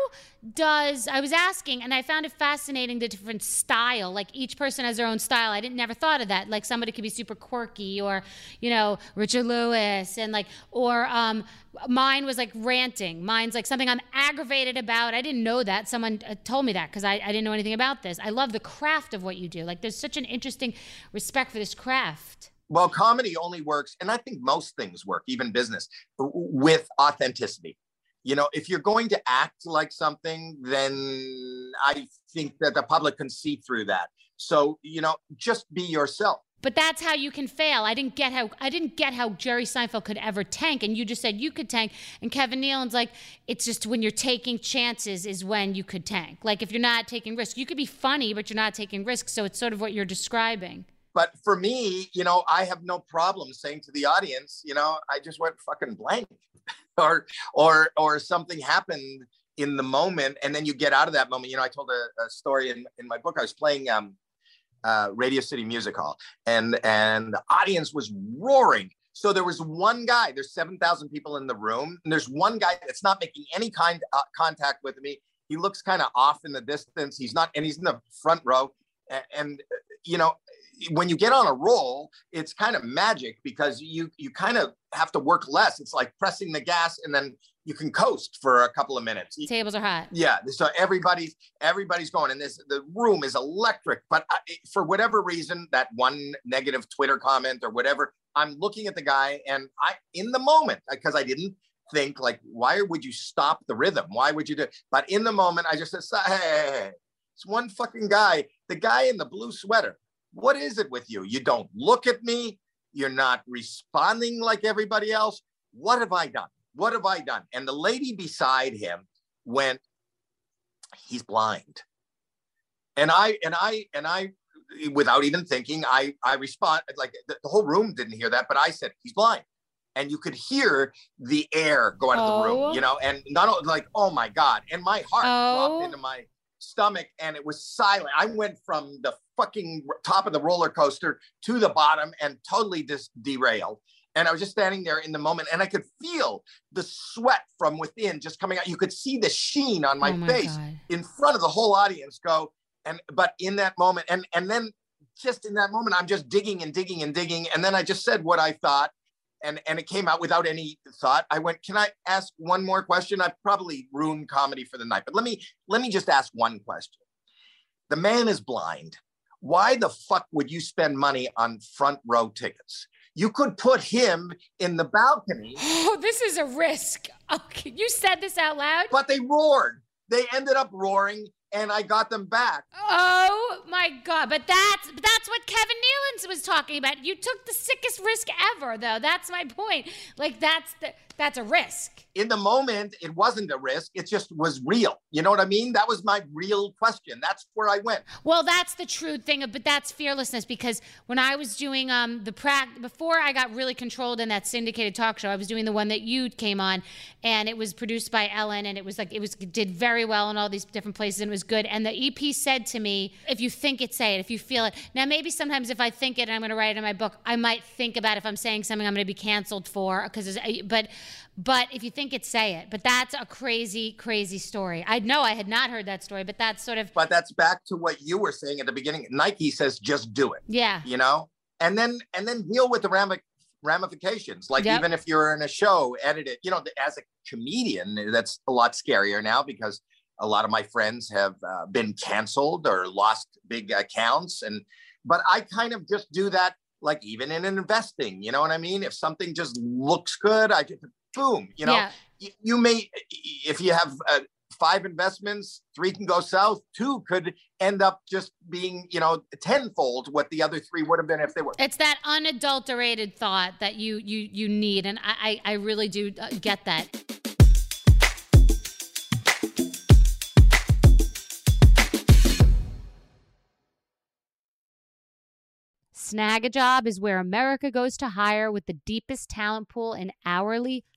does?" I was asking, and I found it fascinating the different style. Like each person has their own style. I didn't never thought of that. Like somebody could be super quirky, or you know, Richard Lewis, and like, or um, mine was like ranting. Mine's like something I'm aggravated about. I didn't know that. Someone uh, told me that because I, I didn't know anything about this. I love the craft of what you do. Like there's such an interesting respect for this craft. Well, comedy only works, and I think most things work, even business, with authenticity. You know, if you're going to act like something, then I think that the public can see through that. So, you know, just be yourself. But that's how you can fail. I didn't get how I didn't get how Jerry Seinfeld could ever tank, and you just said you could tank. And Kevin Nealon's like, it's just when you're taking chances is when you could tank. Like if you're not taking risks, you could be funny, but you're not taking risks. So it's sort of what you're describing. But for me, you know, I have no problem saying to the audience, you know, I just went fucking blank, or or or something happened in the moment, and then you get out of that moment. You know, I told a, a story in in my book. I was playing um, uh, Radio City Music Hall, and and the audience was roaring. So there was one guy. There's seven thousand people in the room, and there's one guy that's not making any kind uh, contact with me. He looks kind of off in the distance. He's not, and he's in the front row. And, and you know, when you get on a roll, it's kind of magic because you you kind of have to work less. It's like pressing the gas and then you can coast for a couple of minutes. Tables are hot. Yeah, so everybody's everybody's going, and this the room is electric. But I, for whatever reason, that one negative Twitter comment or whatever, I'm looking at the guy, and I in the moment because I didn't think like, why would you stop the rhythm? Why would you do? But in the moment, I just said, hey, hey, hey. it's one fucking guy, the guy in the blue sweater what is it with you? You don't look at me. You're not responding like everybody else. What have I done? What have I done? And the lady beside him went, he's blind. And I, and I, and I, without even thinking, I, I respond like the, the whole room didn't hear that, but I said, he's blind. And you could hear the air go out of the room, Oh. you know, and not like, oh my God. And my heart Oh. dropped into my stomach and it was silent. I went from the fucking top of the roller coaster to the bottom and totally just derailed. And I was just standing there in the moment and I could feel the sweat from within just coming out. You could see the sheen on my, Oh my face God. in front of the whole audience go. And but in that moment, and and then just in that moment, I'm just digging and digging and digging. And then I just said what I thought and and it came out without any thought. I went, "Can I ask one more question?" I've probably ruined comedy for the night, but let me let me just ask one question. The man is blind. Why the fuck would you spend money on front row tickets? You could put him in the balcony. Oh, this is a risk. Okay, you said this out loud. But they roared. They ended up roaring, and I got them back. Oh my god! But that's that's what Kevin Nealon was talking about. You took the sickest risk ever, though. That's my point. Like that's the that's a risk. In the moment, it wasn't a risk. It just was real. You know what I mean? That was my real question. That's where I went. Well, that's the true thing, but that's fearlessness because when I was doing um the prac before I got really controlled in that syndicated talk show, I was doing the one that you came on, and it was produced by Ellen, and it was like it was it did very well in all these different places, and it was good. And the EP said to me, "If you think it, say it. If you feel it." Now, maybe sometimes if I think it and I'm going to write it in my book, I might think about if I'm saying something I'm going to be canceled for because, but. But if you think it, say it. But that's a crazy, crazy story. I know I had not heard that story, but that's sort of But that's back to what you were saying at the beginning. Nike says just do it. yeah. You know, and then and then deal with the rami- ramifications. Like Yep. even if you're in a show, edit it. You know, as a comedian, that's a lot scarier now because a lot of my friends have uh, been canceled or lost big accounts. And but I kind of just do that. Like even in investing, you know what I mean? If something just looks good, I just boom. You know, Yeah. you, you may if you have uh, five investments three can go south two could end up just being you know tenfold what the other three would have been if they were It's that unadulterated thought that you you you need, and I I, I really do uh, get that. Snagajob is where America goes to hire with the deepest talent pool in hourly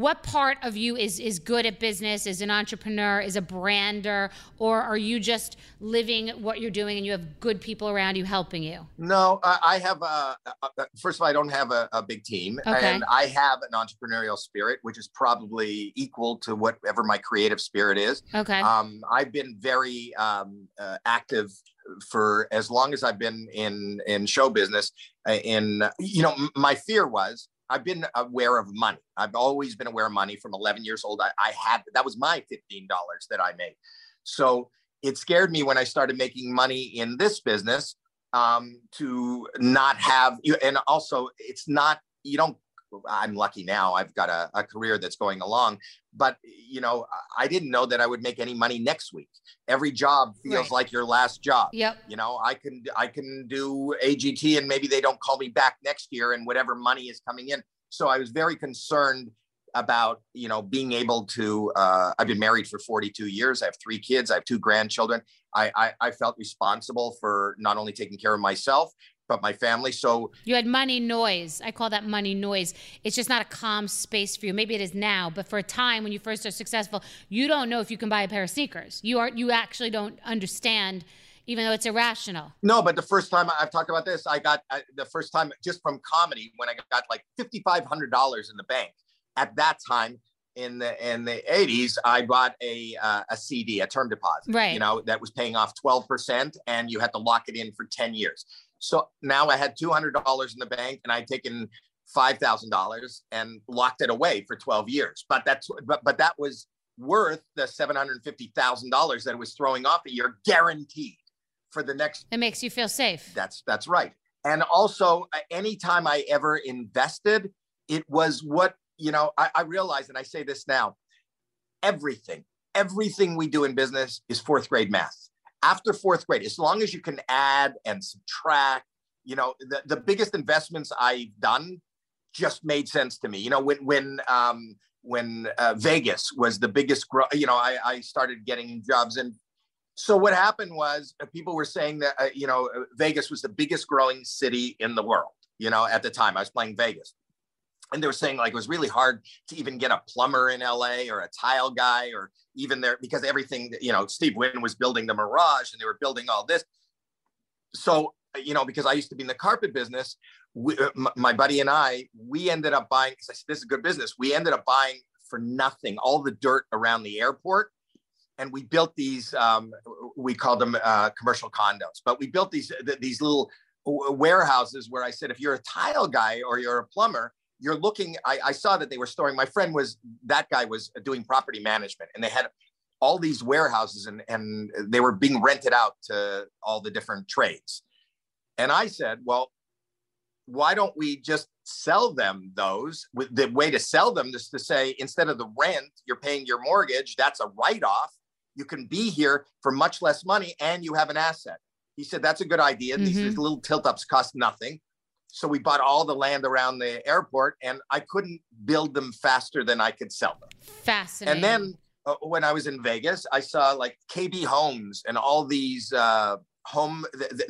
What part of you is is good at business is an entrepreneur is a brander or are you just living what you're doing and you have good people around you helping you? No i have a, first of all i don't have a, a big team okay. and i have an entrepreneurial spirit which is probably equal to whatever my creative spirit is. Okay. Um, i've been very um, uh, active for as long as i've been in in show business uh, in you know my fear was I've been aware of money. I've always been aware of money from 11 years old. I, I had that was my $15 that I made. So it scared me when I started making money in this business um, to not have. And also, it's not you don't. I'm lucky now. I've got a, a career that's going along, but you know, I didn't know that I would make any money next week. Every job feels Right. like your last job. Yep. You know, I can I can do AGT and maybe they don't call me back next year and whatever money is coming in. So I was very concerned about you know being able to uh, i've been married for 42 years i have three kids i have two grandchildren I, I i felt responsible for not only taking care of myself but my family so You had money noise. I call that money noise. It's just not a calm space for you. Maybe it is now, but for a time when you first are successful, you don't know if you can buy a pair of sneakers. You are you actually don't understand, even though it's irrational. no but the first time i've talked about this i got I, the first time just from comedy when i got like $5500 in the bank at that time in the in the 80s i bought a uh, a cd a term deposit Right. you know that was paying off 12% and you had to lock it in for 10 years so now i had $200 in the bank and i'd taken $5000 and locked it away for 12 years but that's but, but that was worth the $750000 that it was throwing off a year guaranteed for the next It makes you feel safe. that's that's right. And also, uh, anytime I ever invested, it was what you know. I, I realize, and I say this now: everything, everything we do in business is fourth grade math. After fourth grade, as long as you can add and subtract, you know, the, the biggest investments I've done just made sense to me. You know, when when um, when uh, Vegas was the biggest, grow, you know, I, I started getting jobs And so what happened was uh, people were saying that uh, you know uh, Vegas was the biggest growing city in the world. You know, at the time I was playing Vegas, and they were saying like it was really hard to even get a plumber in LA or a tile guy or even there because everything you know Steve Wynn was building the Mirage and they were building all this. So uh, you know because I used to be in the carpet business, we, uh, my buddy and I we ended up buying. I said this is good business. We ended up buying for nothing all the dirt around the airport and we built these um, we called them uh, commercial condos but we built these these little warehouses where i said if you're a tile guy or you're a plumber you're looking I, I saw that they were storing my friend was that guy was doing property management and they had all these warehouses and, and they were being rented out to all the different trades. And i said well why don't we just sell them those with the way to sell them is to say instead of the rent you're paying your mortgage that's a write-off. You can be here for much less money and you have an asset. He said that's a good idea. These, Mhm. these little tilt-ups cost nothing so we bought all the land around the airport and i couldn't build them faster than i could sell them Fascinating. and then uh, when I was in Vegas, I saw like KB Homes and all these uh, home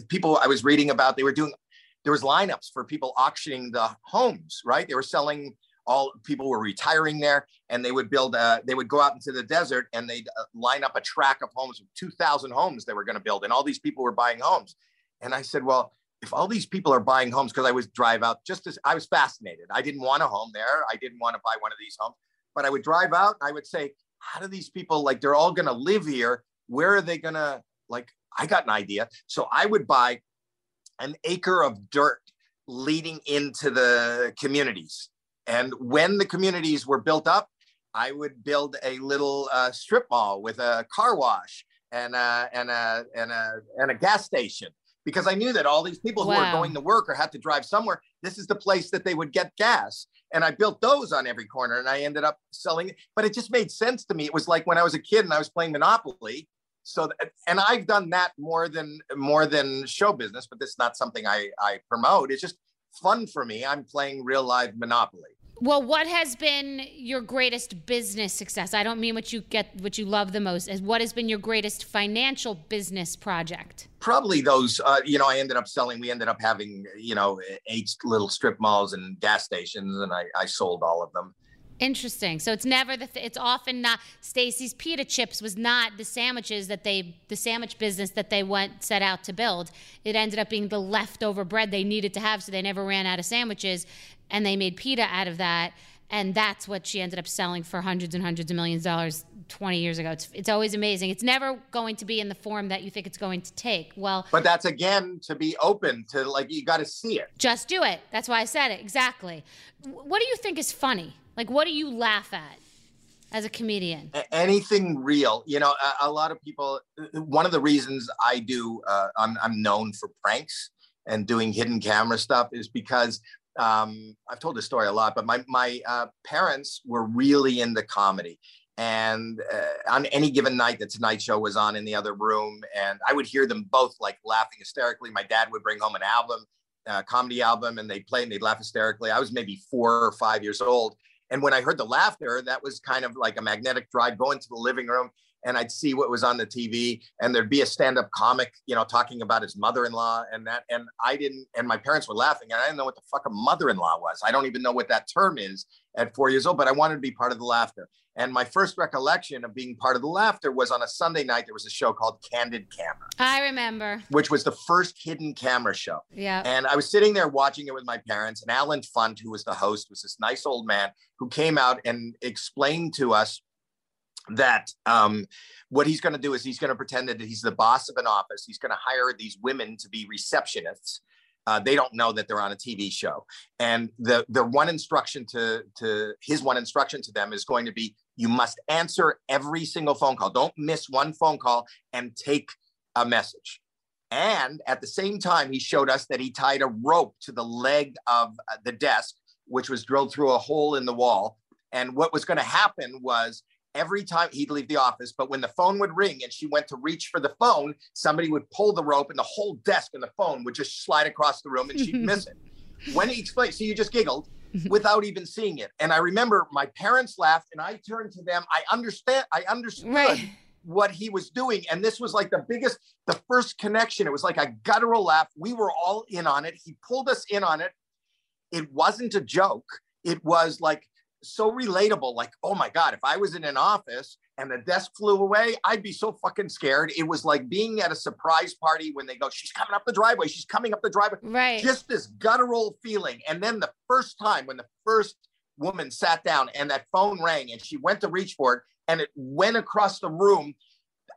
people I was reading about. They were doing there was lineups for people auctioning the homes. Right, they were selling. All people were retiring there, and they would build. Uh, they would go out into the desert and they'd uh, line up a track of homes, two thousand homes they were going to build, and all these people were buying homes. And I said, well. If all these people are buying homes, because I was drive out just as I was fascinated. I didn't want a home there. I didn't want to buy one of these homes, but I would drive out and I would say, how do these people like they're all to live here where are they to like i got an idea so i would buy an acre of dirt leading into the communities and when the communities were built up i would build a little uh, strip mall with a car wash and a, and a and a and a gas station because i knew that all these people who are going to work or had to drive somewhere this is the place that they would get gas and I built those on every corner and I ended up selling it. But it just made sense to me. It was like when I was a kid and I was playing Monopoly. So th- and I've done that more than more than show business, but this is not something I, I promote. It's just fun for me. I'm playing real live Monopoly. Well, what has been your greatest business success? I don't mean what you get, what you love the most. Is what has been your greatest financial business project? Probably those, uh, you know, I ended up selling, we ended up having, you know, eight little strip malls and gas stations, and I, I sold all of them. Interesting. So it's never the. Th- it's often not. Stacy's pita chips was not the sandwiches that they, the sandwich business that they went set out to build. It ended up being the leftover bread they needed to have, so they never ran out of sandwiches, and they made pita out of that, and that's what she ended up selling for hundreds and hundreds of millions of dollars 20 years ago. It's it's always amazing. It's never going to be in the form that you think it's going to take. Well, But that's again to be open to like, you got to see it. just do it. That's why I said it. Exactly. What do you think is funny? Like, what do you laugh at? as a comedian? Anything real. You know, a, a, lot of people. One of the reasons I do, uh, I'm, I'm known for pranks and doing hidden camera stuff is because um, I've told this story a lot, but my my uh, parents were really into comedy, and uh, on any given night, the Tonight Show was on in the other room, and I would hear them both like laughing hysterically. My dad would bring home an album, uh, comedy album, and they'd play and they'd laugh hysterically. I was maybe four or five years old, and when I heard the laughter, that was kind of like a magnetic drive going to the living room and I'd see what was on the TV, and there'd be a stand-up comic, you know, talking about his mother-in-law and that. And I didn't, and my parents were laughing, and I didn't know what the fuck a mother-in-law was. I don't even know what that term is at four years old, but I wanted to be part of the laughter. And my first recollection of being part of the laughter was on a Sunday night. There was a show called Candid Camera. I remember. Which was the first hidden camera show. Yeah. And I was sitting there watching it with my parents, and Allen Funt, who was the host, was this nice old man who came out and explained to us that um, what he's going to do is he's going to pretend that he's the boss of an office. He's going to hire these women to be receptionists. Uh, they don't know that they're on a TV show, and the the one instruction to to his one instruction to them is going to be: you must answer every single phone call. Don't miss one phone call and take a message. And at the same time, he showed us that he tied a rope to the leg of uh, the desk, which was drilled through a hole in the wall. And what was going to happen was every time he'd leave the office, but when the phone would ring and she went to reach for the phone, somebody would pull the rope and the whole desk and the phone would just slide across the room and she'd miss it. When he explained, so you just giggled mm-hmm. without even seeing it. And I remember my parents laughed and I turned to them. I understand, I understood. Right. What he was doing. And this was like the biggest, the first connection. It was like a guttural laugh. We were all in on it. He pulled us in on it. It wasn't a joke. It was like so relatable. Like, oh my God, if I was in an office and the desk flew away, I'd be so fucking scared. It was like being at a surprise party when they go, she's coming up the driveway, she's coming up the driveway. Right. Just this guttural feeling. And then the first time when the first woman sat down and that phone rang and she went to reach for it and it went across the room,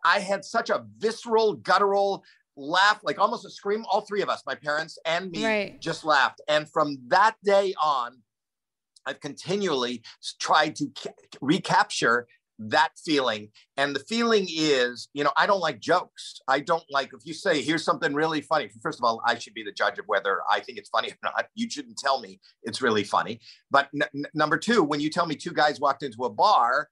I had such a visceral, guttural laugh, like almost a scream. All three of us, my parents and me, right. just laughed. And from that day on, I've continually tried to ca- recapture that feeling. And the feeling is, you know, I don't like jokes. I don't like, if you say, here's something really funny, first of all, I should be the judge of whether I think it's funny or not. You shouldn't tell me it's really funny. But n- number two, when you tell me two guys walked into a bar,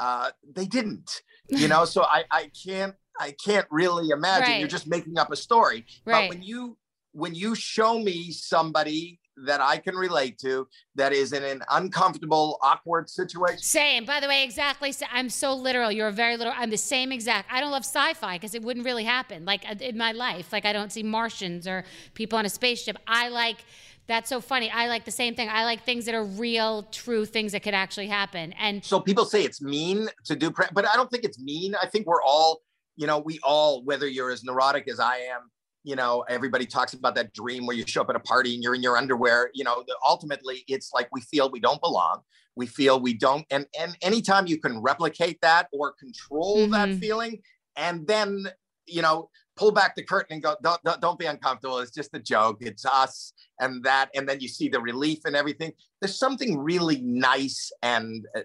uh, they didn't, you know, so I, I can't, I can't really imagine right. you're just making up a story. Right. But when you, when you show me somebody that I can relate to that is in an uncomfortable, awkward situation. Same. By the way, exactly. I'm so literal. You're very literal. I'm the same exact. I don't love sci-fi because it wouldn't really happen. Like uh, in my life, like I don't see Martians or people on a spaceship. I like. That's so funny. I like the same thing. I like things that are real, true things that could actually happen. And so people say it's mean to do, but I don't think it's mean. I think we're all, you know, we all, whether you're as neurotic as I am, you know everybody talks about that dream where you show up at a party and you're in your underwear you know the, ultimately it's like we feel we don't belong. We feel we don't and and anytime you can replicate that or control mm-hmm. that feeling and then you know pull back the curtain and go don't, don't, don't be uncomfortable. It's just a joke. It's us and that and then you see the relief and everything. There's something really nice and uh,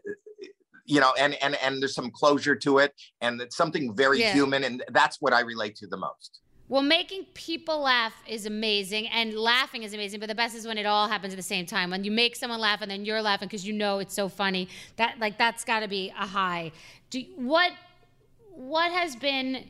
you know and and and there's some closure to it and it's something very yeah. human and that's what i relate to the most well, making people laugh is amazing, and laughing is amazing. But the best is when it all happens at the same time. When you make someone laugh, and then you're laughing because you know it's so funny. That like that's got to be a high. Do what? What has been?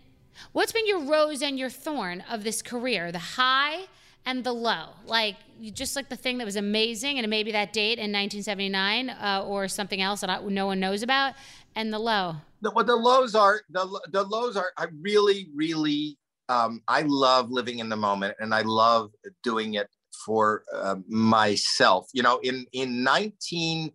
What's been your rose and your thorn of this career? The high and the low. Like just like the thing that was amazing, and maybe that date in 1979, uh, or something else that I, no one knows about, and the low. The, the lows are, the the lows are. I really, really um, I love living in the moment and I love doing it for uh, myself. You know, in in 19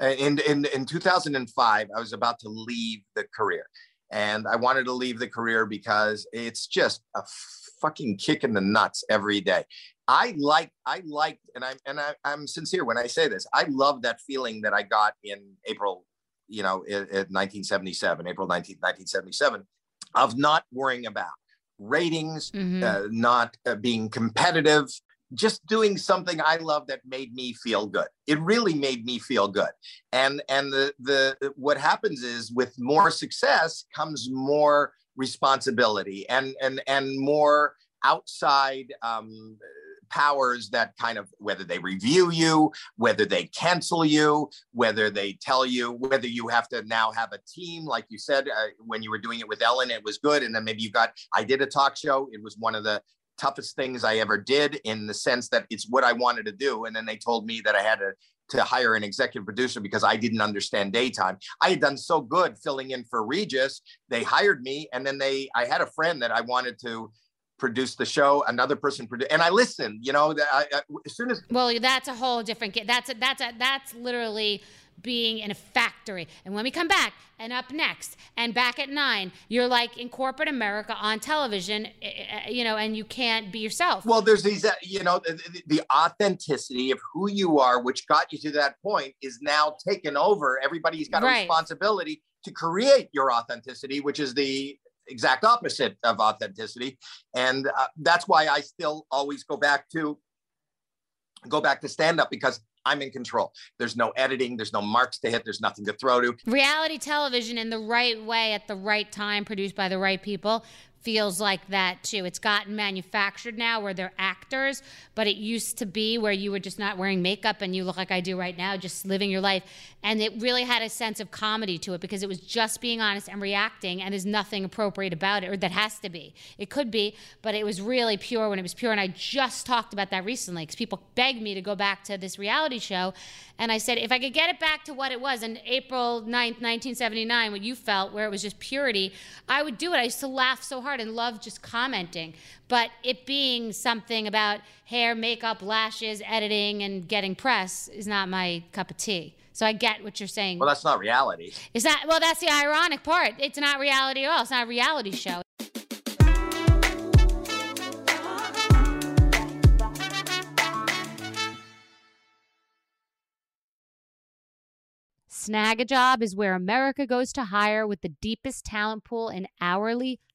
uh, in, in in 2005, I was about to leave the career, and I wanted to leave the career because it's just a fucking kick in the nuts every day. I like I liked, and I'm and I, I'm sincere when I say this. I love that feeling that I got in April, you know, in, in 1977, April 19, 1977, of not worrying about ratings, mm-hmm. uh, not uh, being competitive, just doing something I love that made me feel good. It really made me feel good. And and the the what happens is with more success comes more responsibility and and and more outside um, powers that kind of whether they review you, whether they cancel you, whether they tell you whether you have to now have a team, like you said uh, when you were doing it with Ellen, it was good, and then maybe you got. I did a talk show. It was one of the toughest things I ever did in the sense that it's what I wanted to do, and then they told me that I had to to hire an executive producer because I didn't understand daytime. I had done so good filling in for Regis. They hired me, and then they. I had a friend that I wanted to produce the show. Another person produced, and I listened. You know, I, I, as soon as well, that's a whole different. That's a, that's a, that's literally being in a factory. And when we come back and up next and back at nine, you're like in corporate America on television, eh, eh, eh, you know, and you can't be yourself. Well, there's these, uh, you know, the, the, authenticity of who you are, which got you to that point, is now taken over. Everybody's got a right. responsibility to create your authenticity, which is the exact opposite of authenticity. And uh, that's why I still always go back to go back to stand up because I'm in control. There's no editing, there's no marks to hit, there's nothing to throw to. Reality television in the right way at the right time, produced by the right people, feels like that too. It's gotten manufactured now where they're actors, but it used to be where you were just not wearing makeup and you look like I do right now, just living your life. And it really had a sense of comedy to it because it was just being honest and reacting, and there's nothing appropriate about it, or that has to be. It could be, but it was really pure when it was pure. And I just talked about that recently because people begged me to go back to this reality show. And I said, if I could get it back to what it was in April 9th, 1979, what you felt, where it was just purity, I would do it. I used to laugh so hard and love just commenting. But it being something about hair, makeup, lashes, editing, and getting press is not my cup of tea. So I get what you're saying. Well, that's not reality. Is that well? That's the ironic part. It's not reality at all. It's not a reality show. Snagajob is where America goes to hire with the deepest talent pool in hourly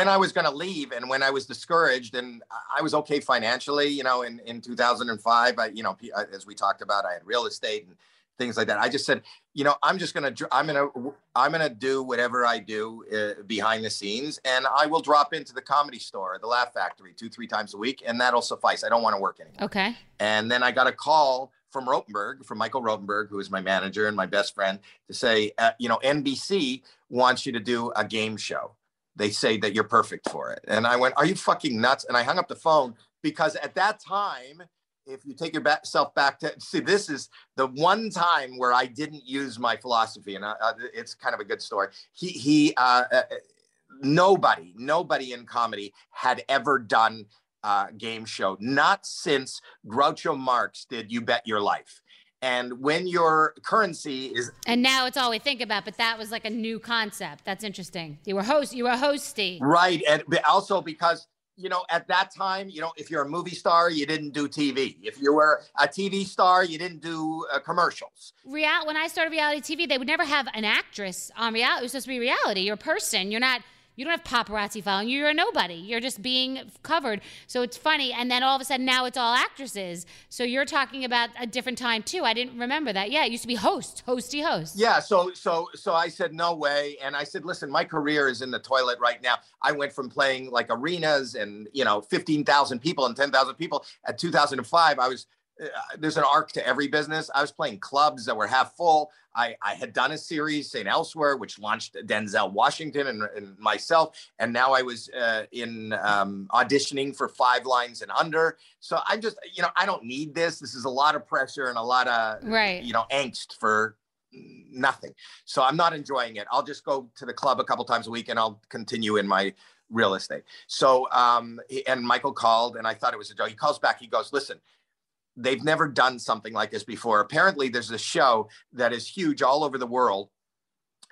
When I was going to leave and when I was discouraged and I was okay financially, you know, in, in 2005, I, you know, as we talked about, I had real estate and things like that. I just said, you know, I'm just going to, I'm going to, I'm going to do whatever I do uh, behind the scenes and I will drop into the comedy store, the Laugh Factory two, three times a week. And that'll suffice. I don't want to work anymore. Okay. And then I got a call from Rotenberg, from Michael Rotenberg, who is my manager and my best friend, to say, uh, you know, NBC wants you to do a game show they say that you're perfect for it. And I went, Are you fucking nuts? And I hung up the phone because at that time, if you take yourself back to see, this is the one time where I didn't use my philosophy, and I, uh, it's kind of a good story. He, he, uh, uh, nobody, nobody in comedy had ever done a game show, not since Groucho Marx did You Bet Your Life. And when your currency is and now it's all we think about, but that was like a new concept. That's interesting. You were host, you were hosty, right? And also because you know at that time, you know, if you're a movie star, you didn't do TV. If you were a TV star, you didn't do uh, commercials. Real when I started reality TV, they would never have an actress on reality. It was supposed to be reality. You're a person. You're not you don't have paparazzi following you. You're a nobody. You're just being covered. So it's funny. And then all of a sudden now it's all actresses. So you're talking about a different time too. I didn't remember that. Yeah, it used to be host, hosty host. Yeah. So so so I said no way, and I said, listen, my career is in the toilet right now. I went from playing like arenas and you know 15,000 people and 10,000 people at 2005. I was there's an arc to every business. I was playing clubs that were half full. I, I had done a series, St. Elsewhere, which launched Denzel Washington and, and myself. And now I was uh, in um, auditioning for Five Lines and Under. So I'm just, you know, I don't need this. This is a lot of pressure and a lot of, right. you know, angst for nothing. So I'm not enjoying it. I'll just go to the club a couple times a week and I'll continue in my real estate. So, um, and Michael called and I thought it was a joke. He calls back. He goes, listen, they've never done something like this before. Apparently, there's a show that is huge all over the world.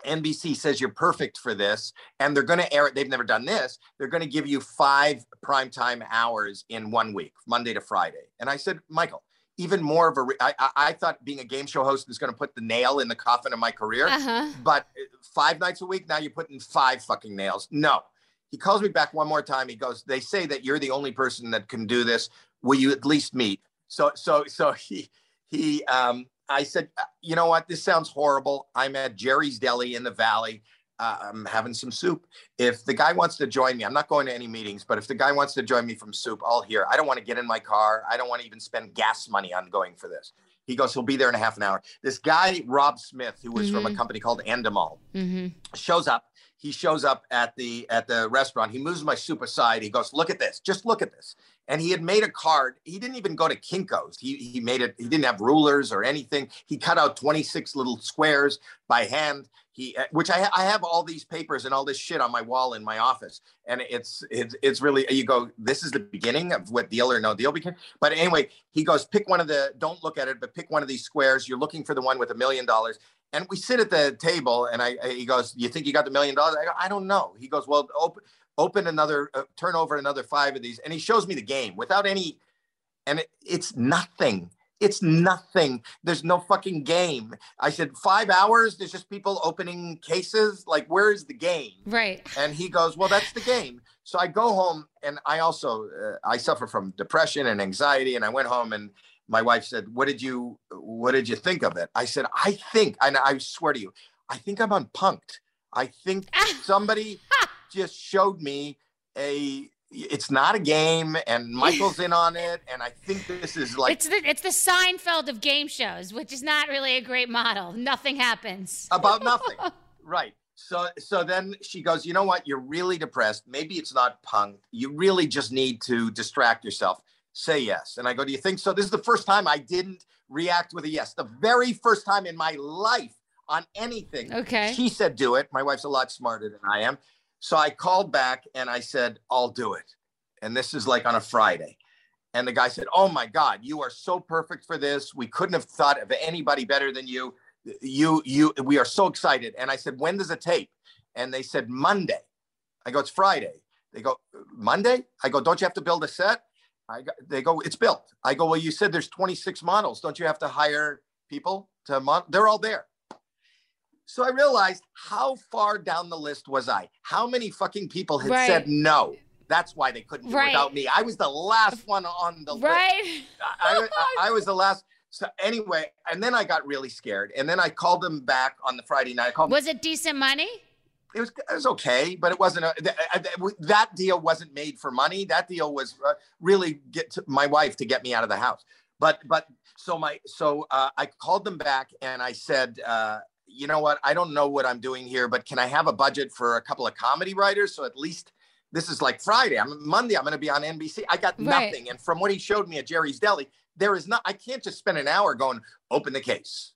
NBC says you're perfect for this, and they're going to air it. They've never done this. They're going to give you five primetime hours in one week, Monday to Friday. And I said, Michael, even more of a. I, I, I thought being a game show host was going to put the nail in the coffin of my career, uh-huh. but uh, five nights a week now you're putting five fucking nails. No. He calls me back one more time. He goes, "They say that you're the only person that can do this. Will you at least meet?" So so so he he um I said, uh, you know what? This sounds horrible. I'm at Jerry's Deli in the Valley. Uh, I'm having some soup. If the guy wants to join me, I'm not going to any meetings, but if the guy wants to join me from soup, I'll hear. I don't want to get in my car. I don't want to even spend gas money on going for this. He goes, he'll be there in a half an hour. This guy, Rob Smith, who was mm-hmm. from a mm-hmm. company called Endemol, mm-hmm. shows up. He shows up at the at the restaurant. He moves my soup aside. He goes, "Look at this. Just look at this." And he had made a card. He didn't even go to Kinko's. He he made it. He didn't have rulers or anything. He cut out 26 little squares by hand. He, uh, which I, I have all these papers and all this shit on my wall in my office, and it's it's it's really you go. This is the beginning of what deal or no deal became. But anyway, he goes, pick one of the. Don't look at it, but pick one of these squares. You're looking for the one with a million dollars and we sit at the table, and I, he goes, "You think you got the million dollars?" I go, "I don't know." He goes, "Well, open open another, uh, turn over another five of these," and he shows me the game without any, and it, it's nothing. It's nothing. There's no fucking game. I said five hours. There's just people opening cases. Like, where is the game? Right. And he goes, "Well, that's the game." So I go home, and I also uh, I suffer from depression and anxiety, and I went home and my wife said, "What did you What did you think of it?" I said, "I think, and I swear to you, I think I'm unpunked. I think somebody just showed me a. It's not a game, and Michael's in on it, and I think this is like it's the it's the Seinfeld of game shows, which is not really a great model. Nothing happens about nothing, right? So so then she goes, you know what? You're really depressed. Maybe it's not punk. You really just need to distract yourself say yes. And I go, Do you think so? This is the first time I didn't react with a yes. The very first time in my life on anything. Okay. She said, Do it. My wife's a lot smarter than I am. So I called back and I said, I'll do it. And this is like on a Friday. And the guy said, Oh my God, you are so perfect for this. We couldn't have thought of anybody better than you. You, you, we are so excited. And I said, When does it tape? And they said, Monday. I go, It's Friday. They go, Monday? I go, Don't you have to build a set? I go, they go, it's built. I go, well, you said there's 26 models. Don't you have to hire people to mod? They're all there. So I realized how far down the list was I? How many fucking people had right. said no? That's why they couldn't do right. without me. I was the last one on the right. list. I, I, I was the last. So anyway, and then I got really scared. And then I called them back on the Friday night. I called was it decent money? It was it was okay, but it wasn't a, that deal wasn't made for money. That deal was uh, really get to my wife to get me out of the house. But but so my so uh, I called them back and I said, uh, you know what? I don't know what I'm doing here, but can I have a budget for a couple of comedy writers? So at least this is like Friday. I'm Monday. I'm going to be on NBC. I got right. nothing. And from what he showed me at Jerry's Deli, there is not. I can't just spend an hour going open the case,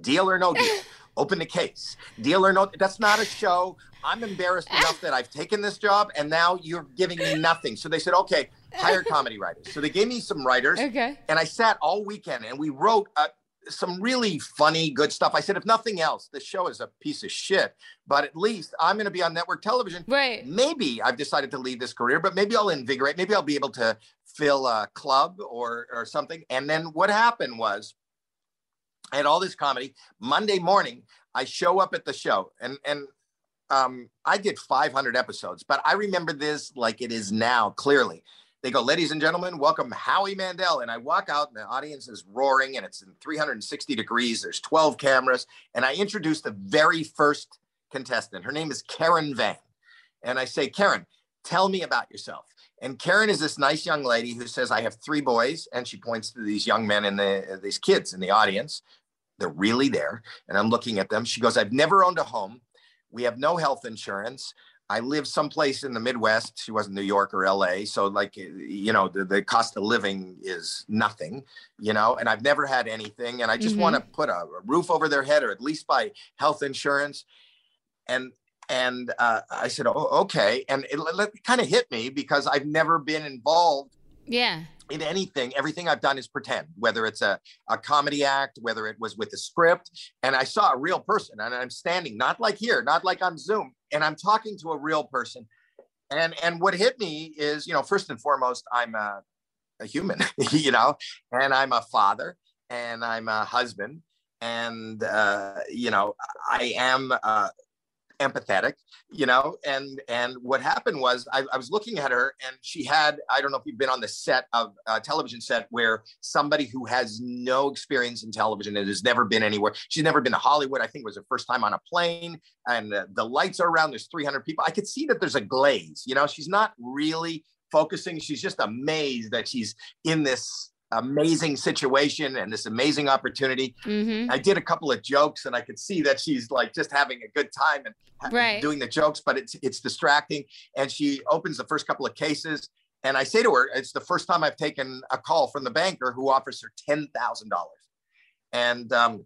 deal or no deal open the case. Deal or no, that's not a show. I'm embarrassed enough that I've taken this job and now you're giving me nothing. So they said, okay, hire comedy writers. So they gave me some writers. Okay. And I sat all weekend and we wrote uh, some really funny, good stuff. I said, if nothing else, this show is a piece of shit, but at least I'm going to be on network television. Right. Maybe I've decided to leave this career, but maybe I'll invigorate. Maybe I'll be able to fill a club or, or something. And then what happened was, I had all this comedy. Monday morning, I show up at the show, and and um, I did 500 episodes, but I remember this like it is now clearly. They go, ladies and gentlemen, welcome Howie Mandel. And I walk out, and the audience is roaring, and it's in 360 degrees. There's 12 cameras, and I introduce the very first contestant. Her name is Karen Van, and I say, Karen, tell me about yourself. And Karen is this nice young lady who says, I have three boys. And she points to these young men and the, these kids in the audience. They're really there. And I'm looking at them. She goes, I've never owned a home. We have no health insurance. I live someplace in the Midwest. She wasn't New York or LA. So, like, you know, the, the cost of living is nothing, you know, and I've never had anything. And I just mm-hmm. want to put a, a, roof over their head or at least buy health insurance. And, and uh, I said, oh, okay. And it, it kind of hit me because I've never been involved. Yeah in anything, everything I've done is pretend, whether it's a, a comedy act, whether it was with a script. And I saw a real person and I'm standing, not like here, not like on Zoom, and I'm talking to a real person. And and what hit me is, you know, first and foremost, I'm a, a human, you know, and I'm a father and I'm a husband. And uh, you know, I am uh, empathetic you know and and what happened was I, I, was looking at her and she had i don't know if you've been on the set of a television set where somebody who has no experience in television and has never been anywhere she's never been to hollywood i think it was her first time on a plane and uh, the lights are around there's 300 people. I could see that there's a glaze you know she's not really focusing she's just amazed that she's in this amazing situation and this amazing opportunity. Mhm. I did a couple of jokes and I could see that she's like just having a good time and ha- Right. doing the jokes, but it's it's distracting. And she opens the first couple of cases. And I say to her, it's the first time I've taken a call from the banker who offers her ten thousand dollars. And um,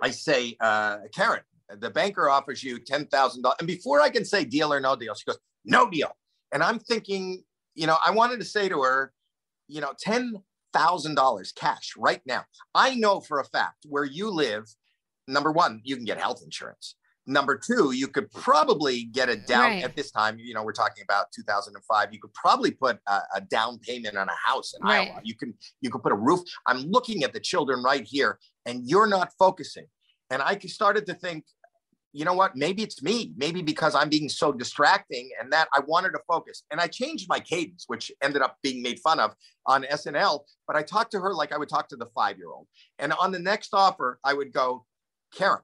I say, uh, Karen, the banker offers you ten thousand dollars. And before I can say deal or no deal, she goes, no deal. And I'm thinking, you know, I wanted to say to her, you know, ten thousand dollars cash right now. I know for a fact where you live. Number one, you can get health insurance. Number two, you could probably get a down Right. at this time. You know, we're talking about 2005. You could probably put a, a down payment on a house in Right. Iowa. You can you could put a roof. I'm looking at the children right here, and you're not focusing. And I started to think, you know what? Maybe it's me. Maybe because I'm being so distracting and that I wanted to focus. And I changed my cadence, which ended up being made fun of on SNL. But I talked to her like I would talk to the five year old. And on the next offer, I would go, Karen,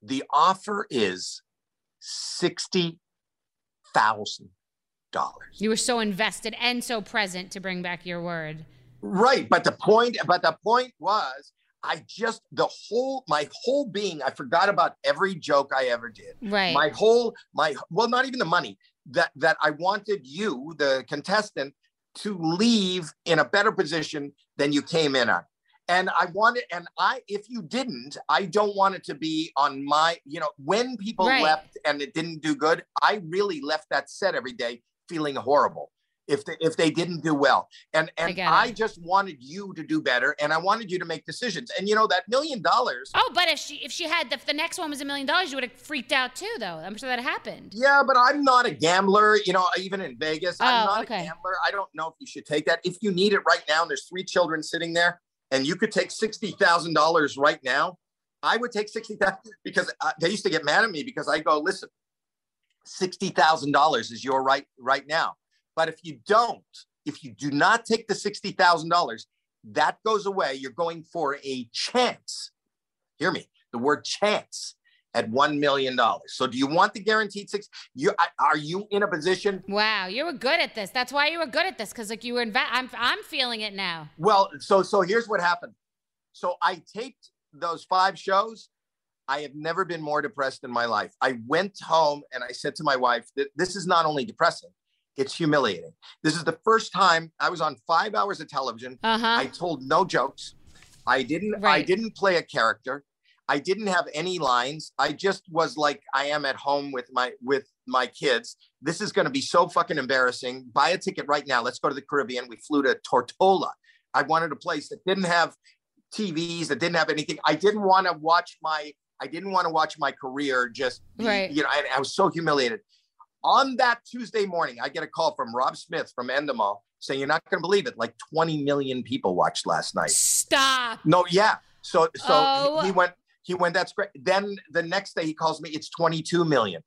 the offer is $60,000. You were so invested and so present to bring back your word. Right, but the point, but the point was, I just the whole my whole being. I forgot about every joke I ever did. Right. My whole my well, not even the money that that I wanted you, the contestant, to leave in a better position than you came in on. And I wanted, and I, if you didn't, I don't want it to be on my, you know, when people Right. left and it didn't do good, I really left that set every day feeling horrible if they, if they didn't do well. And and get I, just wanted you to do better, and I wanted you to make decisions. And you know that million dollars. Oh, but if she if she had if the next one was a million dollars, you would have freaked out too, though. I'm sure that happened. Yeah, but I'm not a gambler. You know, even in Vegas, I'm Oh, not okay. a gambler. I don't know if you should take that. If you need it right now, and there's three children sitting there, and you could take sixty thousand dollars right now, I would take sixty thousand because uh, they used to get mad at me because I go, listen, sixty thousand dollars is your right right now. But if you don't, if you do not take the sixty thousand dollars, that goes away. You're going for a chance. Hear me. The word chance at one million dollars. So, do you want the guaranteed six? You are you in a position? Wow, you were good at this. That's why you were good at this, because like you were. Inve- I'm I'm feeling it now. Well, so so here's what happened. So I taped those five shows. I have never been more depressed in my life. I went home and I said to my wife that this is not only depressing, it's humiliating. This is the first time I was on five hours of television. Uh-huh. I told no jokes. I didn't I didn't play a character. I didn't have any lines. I just was like I am at home with my with my kids. This is going to be so fucking embarrassing. Buy a ticket right now. Let's go to the Caribbean. We flew to Tortola. I wanted a place that didn't have TVs, that didn't have anything. I didn't want to watch my I didn't want to watch my career just be, Right. you know, I, I was so humiliated. On that Tuesday morning, I get a call from Rob Smith from Endemol saying, You're not going to believe it. Like 20 million people watched last night. Stop. No, yeah. So so Oh. he, he went he went that's great. Then the next day he calls me it's 22 million.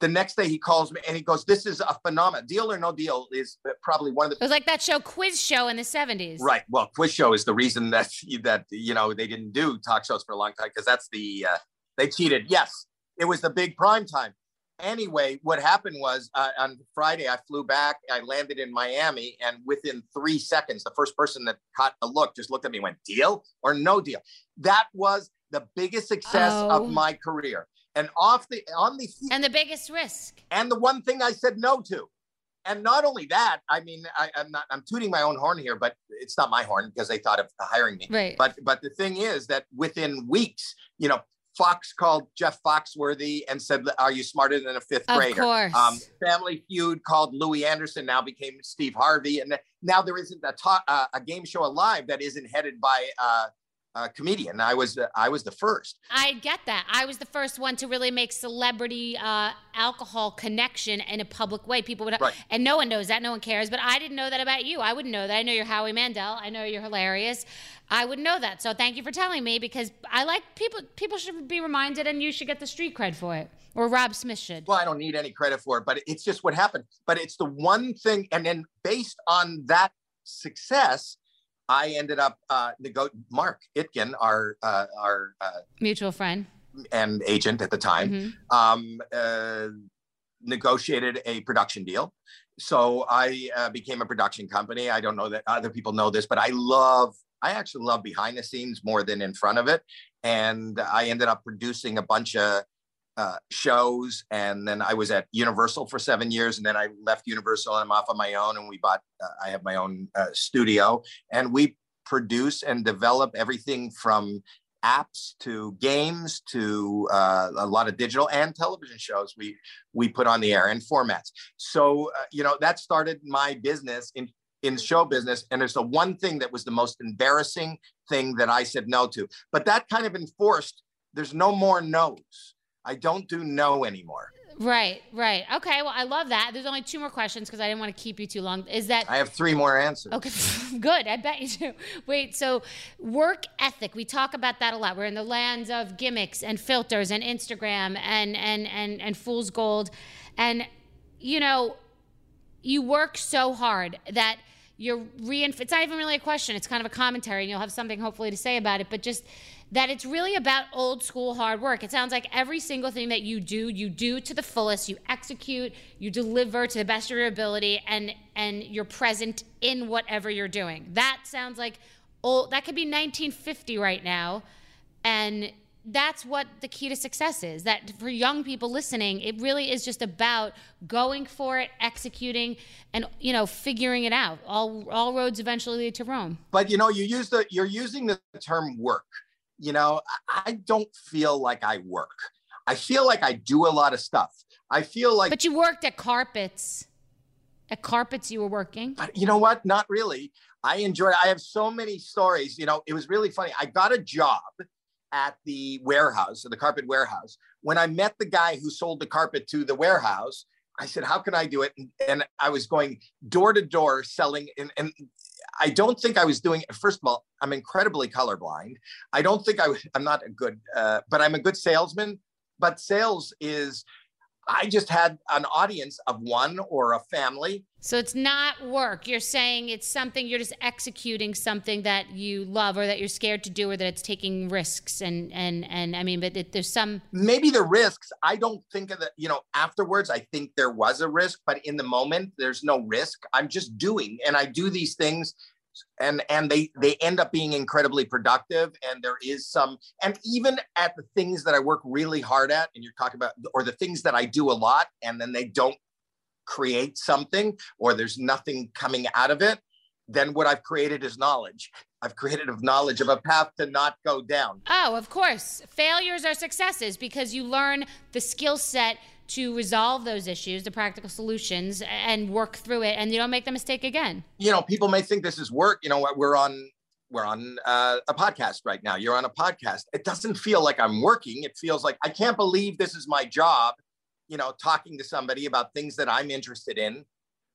The next day he calls me and he goes this is a phenomenon. Deal or no deal is probably one of the." It was like that show, Quiz Show in the '70s. Right. Well, quiz show is the reason that that you know they didn't do talk shows for a long time because that's the uh, they cheated. Yes, it was the big prime time. Anyway, what happened was uh, on Friday I flew back. I landed in Miami, and within three seconds, the first person that caught a look just looked at me, and went deal or no deal. That was the biggest success Oh. of my career. And off the on the And the biggest risk. and the one thing I said no to. And not only that, I mean, I, I'm not I'm tooting my own horn here, but it's not my horn because they thought of hiring me. Right. But but the thing is that within weeks, you know, Fox called Jeff Foxworthy and said, "Are you smarter than a fifth Of grader?" Um, course. Family Feud called Louie Anderson, now became Steve Harvey, and now there isn't a ta- uh, a game show alive that isn't headed by uh, a comedian. I was I was the first. I get that. I was the first one to really make celebrity uh, alcohol connection in a public way. People would, Right. and no one knows that. No one cares. But I didn't know that about you. I wouldn't know that. I know you're Howie Mandel. I know you're hilarious. I wouldn't know that. So thank you for telling me because I like people. People should be reminded, and you should get the street cred for it, or Rob Smith should. Well, I don't need any credit for it, but it's just what happened. But it's the one thing, and then based on that success, I ended up uh, nego- Mark Itkin, our uh, our uh, Mutual friend. and agent at the time, Mhm. um, uh, negotiated a production deal, so I uh, became a production company. I don't know that other people know this, but I love, I actually love behind the scenes more than in front of it. And I ended up producing a bunch of uh, shows. And then I was at Universal for seven years. And then I left Universal and I'm off on my own. And we bought, uh, I have my own uh, studio. And we produce and develop everything from apps to games to uh, a lot of digital and television shows we we put on the air and formats so uh, you know that started my business in in show business and it's the one thing that was the most embarrassing thing that i said no to but that kind of enforced there's no more no's i don't do no anymore Right, right. Okay, well, I love that. There's only two more questions because I didn't want to keep you too long. Is that I have three more answers. Okay, good. I bet you do. Wait, so work ethic. We talk about that a lot. We're in the lands of gimmicks and filters and Instagram and and and and fool's gold, and you know, you work so hard that you're reinf- It's not even really a question. It's kind of a commentary, and you'll have something hopefully to say about it. But just that it's really about old school hard work. It sounds like every single thing that you do, you do to the fullest, you execute, you deliver to the best of your ability and and you're present in whatever you're doing. That sounds like old that could be 1950 right now and that's what the key to success is that for young people listening it really is just about going for it executing and you know figuring it out all all roads eventually lead to rome but you know you use the you're using the term work you know, I don't feel like I work. I feel like I do a lot of stuff. I feel like. But you worked at carpets. At carpets, you were working. But you know what? Not really. I enjoyed. I have so many stories. You know, it was really funny. I got a job at the warehouse, the carpet warehouse. When I met the guy who sold the carpet to the warehouse, I said, "How can I do it?" And, and I was going door to door selling, and, and I don't think I was doing. First of all, I'm incredibly colorblind. I don't think I. I'm not a good, uh, but I'm a good salesman. But sales is I just had an audience of one or a family. So it's not work. You're saying it's something you're just executing something that you love or that you're scared to do or that it's taking risks and and and I mean but it, there's some maybe the risks I don't think of that you know afterwards I think there was a risk but in the moment there's no risk. I'm just doing and I do these things and and they they end up being incredibly productive. And there is some and even at the things that i work really hard at and you're talking about or the things that i do a lot and then they don't create something or there's nothing coming out of it then what i've created is knowledge. I've created a knowledge of a path to not go down. Oh of course. Failures are successes because you learn the skill set to resolve those issues, the practical solutions, and work through it, and you don't make the mistake again. You know, people may think this is work. You know, we're on we're on uh, a podcast right now. You're on a podcast. It doesn't feel like I'm working. It feels like I can't believe this is my job. You know, talking to somebody about things that I'm interested in.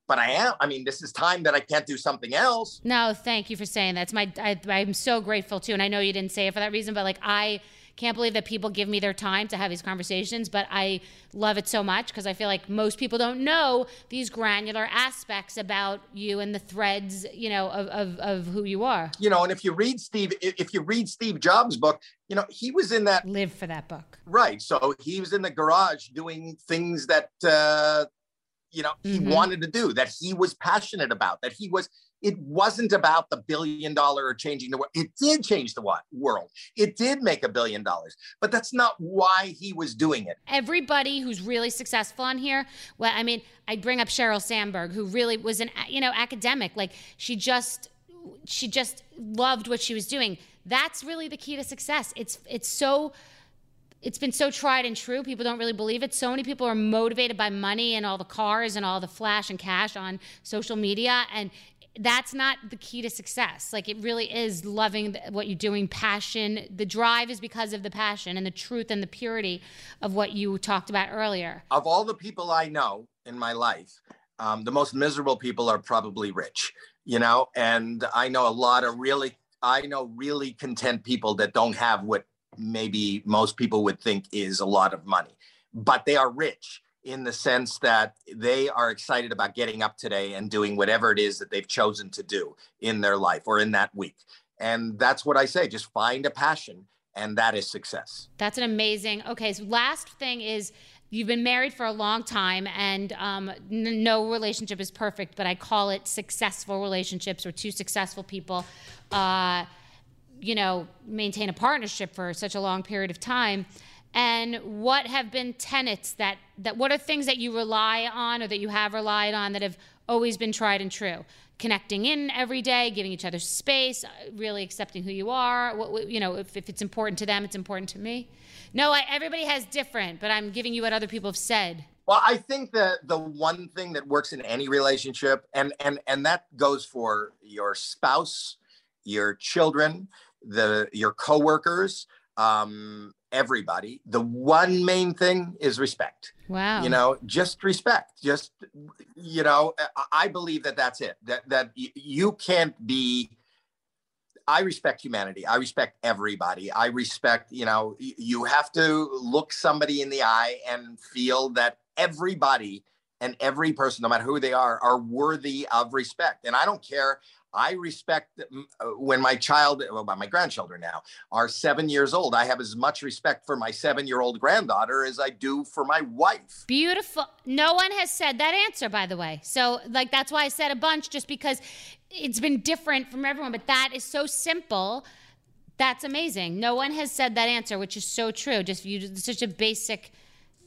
But I am. I mean, this is time that I can't do something else. No, thank you for saying that. It's my. I, I'm so grateful too, and I know you didn't say it for that reason, but like I can't believe that people give me their time to have these conversations, but I love it so much because I feel like most people don't know these granular aspects about you and the threads, you know, of, of, of who you are. You know, and if you read Steve, if you read Steve Jobs' book, you know, he was in that live for that book. Right. So he was in the garage doing things that uh you know he mm-hmm. wanted to do that he was passionate about that he was it wasn't about the billion dollar or changing the world. It did change the world. It did make a billion dollars, but that's not why he was doing it. Everybody who's really successful on here, well, I mean, I bring up Sheryl Sandberg, who really was an, you know, academic. Like she just, she just loved what she was doing. That's really the key to success. It's, it's so, it's been so tried and true. People don't really believe it. So many people are motivated by money and all the cars and all the flash and cash on social media. And that's not the key to success. Like it really is loving what you're doing, passion. The drive is because of the passion and the truth and the purity of what you talked about earlier. Of all the people I know in my life, um, the most miserable people are probably rich, you know, and I know a lot of really, I know really content people that don't have what maybe most people would think is a lot of money, but they are rich in the sense that they are excited about getting up today and doing whatever it is that they've chosen to do in their life or in that week. And that's what I say just find a passion, and that is success. That's an amazing. Okay, so last thing is You've been married for a long time, and um, n- no relationship is perfect, but I call it successful relationships or two successful people, uh, you know, maintain a partnership for such a long period of time. And what have been tenets that, that what are things that you rely on or that you have relied on that have always been tried and true? Connecting in every day, giving each other space, uh, really accepting who you are. What, you know, if, if it's important to them, it's important to me. No, I, everybody has different, but I'm giving you what other people have said. Well, I think that the one thing that works in any relationship, and and and that goes for your spouse, your children, the your coworkers, um, everybody. The one main thing is respect. Wow. You know, just respect. Just you know, I believe that that's it. That that you can't be I respect humanity. I respect everybody. I respect, you know, you have to look somebody in the eye and feel that everybody and every person, no matter who they are, are worthy of respect. And I don't care. I respect uh, when my child, well, my grandchildren now are seven years old. I have as much respect for my seven year old granddaughter as I do for my wife. Beautiful. No one has said that answer, by the way. So, like, that's why I said a bunch, just because it's been different from everyone. But that is so simple. That's amazing. No one has said that answer, which is so true. Just you, such a basic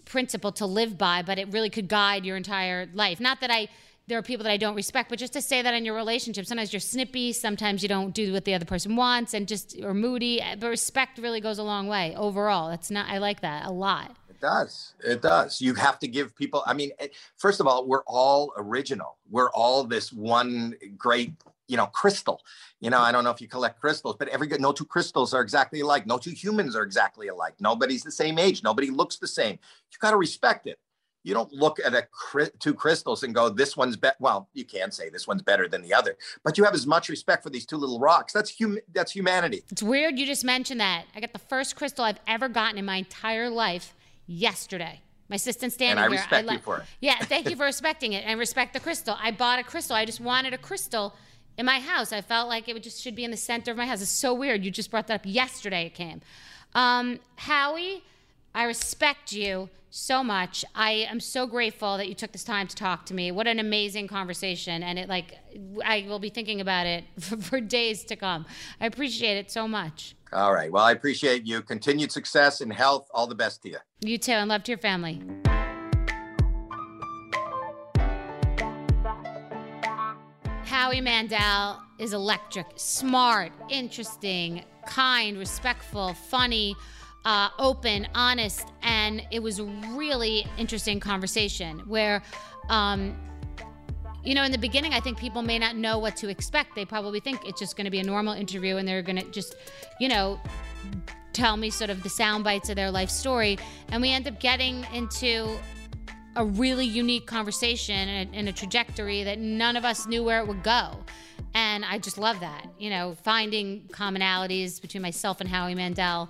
principle to live by, but it really could guide your entire life. Not that I there are people that I don't respect, but just to say that in your relationship, sometimes you're snippy, sometimes you don't do what the other person wants, and just or moody. Uh, but respect really goes a long way overall. That's not. I like that a lot. It does. It does. You have to give people. I mean, first of all, we're all original. We're all this one great you know, crystal. You know, I don't know if you collect crystals, but every good, no two crystals are exactly alike. No two humans are exactly alike. Nobody's the same age. Nobody looks the same. You got to respect it. You don't look at a two crystals and go, "This one's better." Well, you can say this one's better than the other, but you have as much respect for these two little rocks. That's hum- That's humanity. It's weird you just mentioned that. I got the first crystal I've ever gotten in my entire life yesterday. My assistant standing and I here. respect I you for it. Yeah, thank you for respecting it and respect the crystal. I bought a crystal. I just wanted a crystal in my house. I felt like it would just should be in the center of my house. It's so weird. You just brought that up yesterday. It came. Um, Howie, I respect you so much. I am so grateful that you took this time to talk to me. What an amazing conversation, and it like I will be thinking about it for, for days to come. I appreciate it so much. All right. Well, I appreciate you. Continued success and health. All the best to you. You too, and love to your family. Howie Mandel is electric, smart, interesting, kind, respectful, funny, uh, open, honest, and it was a really interesting conversation where, um, you know, in the beginning, I think people may not know what to expect. They probably think it's just going to be a normal interview and they're going to just, you know, tell me sort of the sound bites of their life story. And we end up getting into a really unique conversation and a, and a, trajectory that none of us knew where it would go. And I just love that. You know, finding commonalities between myself and Howie Mandel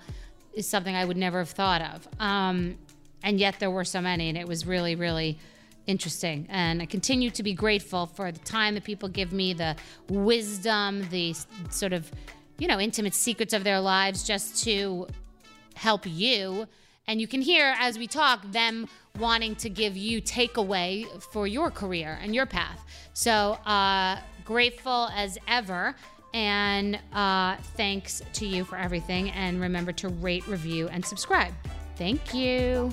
is something I would never have thought of. Um, and yet there were so many, and it was really, really interesting. And I continue to be grateful for the time that people give me, the wisdom, the sort of, you know, intimate secrets of their lives just to help you. And you can hear as we talk them wanting to give you takeaway for your career and your path. So uh, grateful as ever. And uh, thanks to you for everything. And remember to rate, review, and subscribe. Thank you.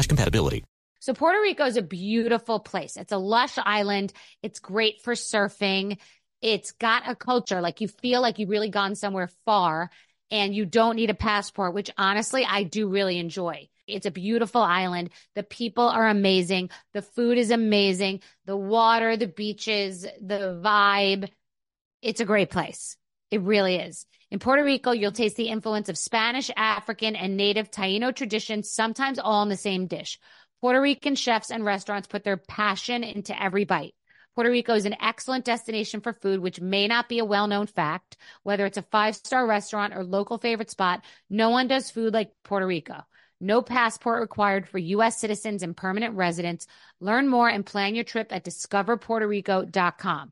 slash compatibility. So Puerto Rico is a beautiful place. It's a lush island. It's great for surfing. It's got a culture like you feel like you've really gone somewhere far and you don't need a passport, which honestly I do really enjoy. It's a beautiful island. The people are amazing. The food is amazing. The water, the beaches, the vibe. It's a great place. It really is. In Puerto Rico, you'll taste the influence of Spanish, African, and native Taino traditions, sometimes all in the same dish. Puerto Rican chefs and restaurants put their passion into every bite. Puerto Rico is an excellent destination for food, which may not be a well known fact. Whether it's a five star restaurant or local favorite spot, no one does food like Puerto Rico. No passport required for U.S. citizens and permanent residents. Learn more and plan your trip at discoverpuertorico.com.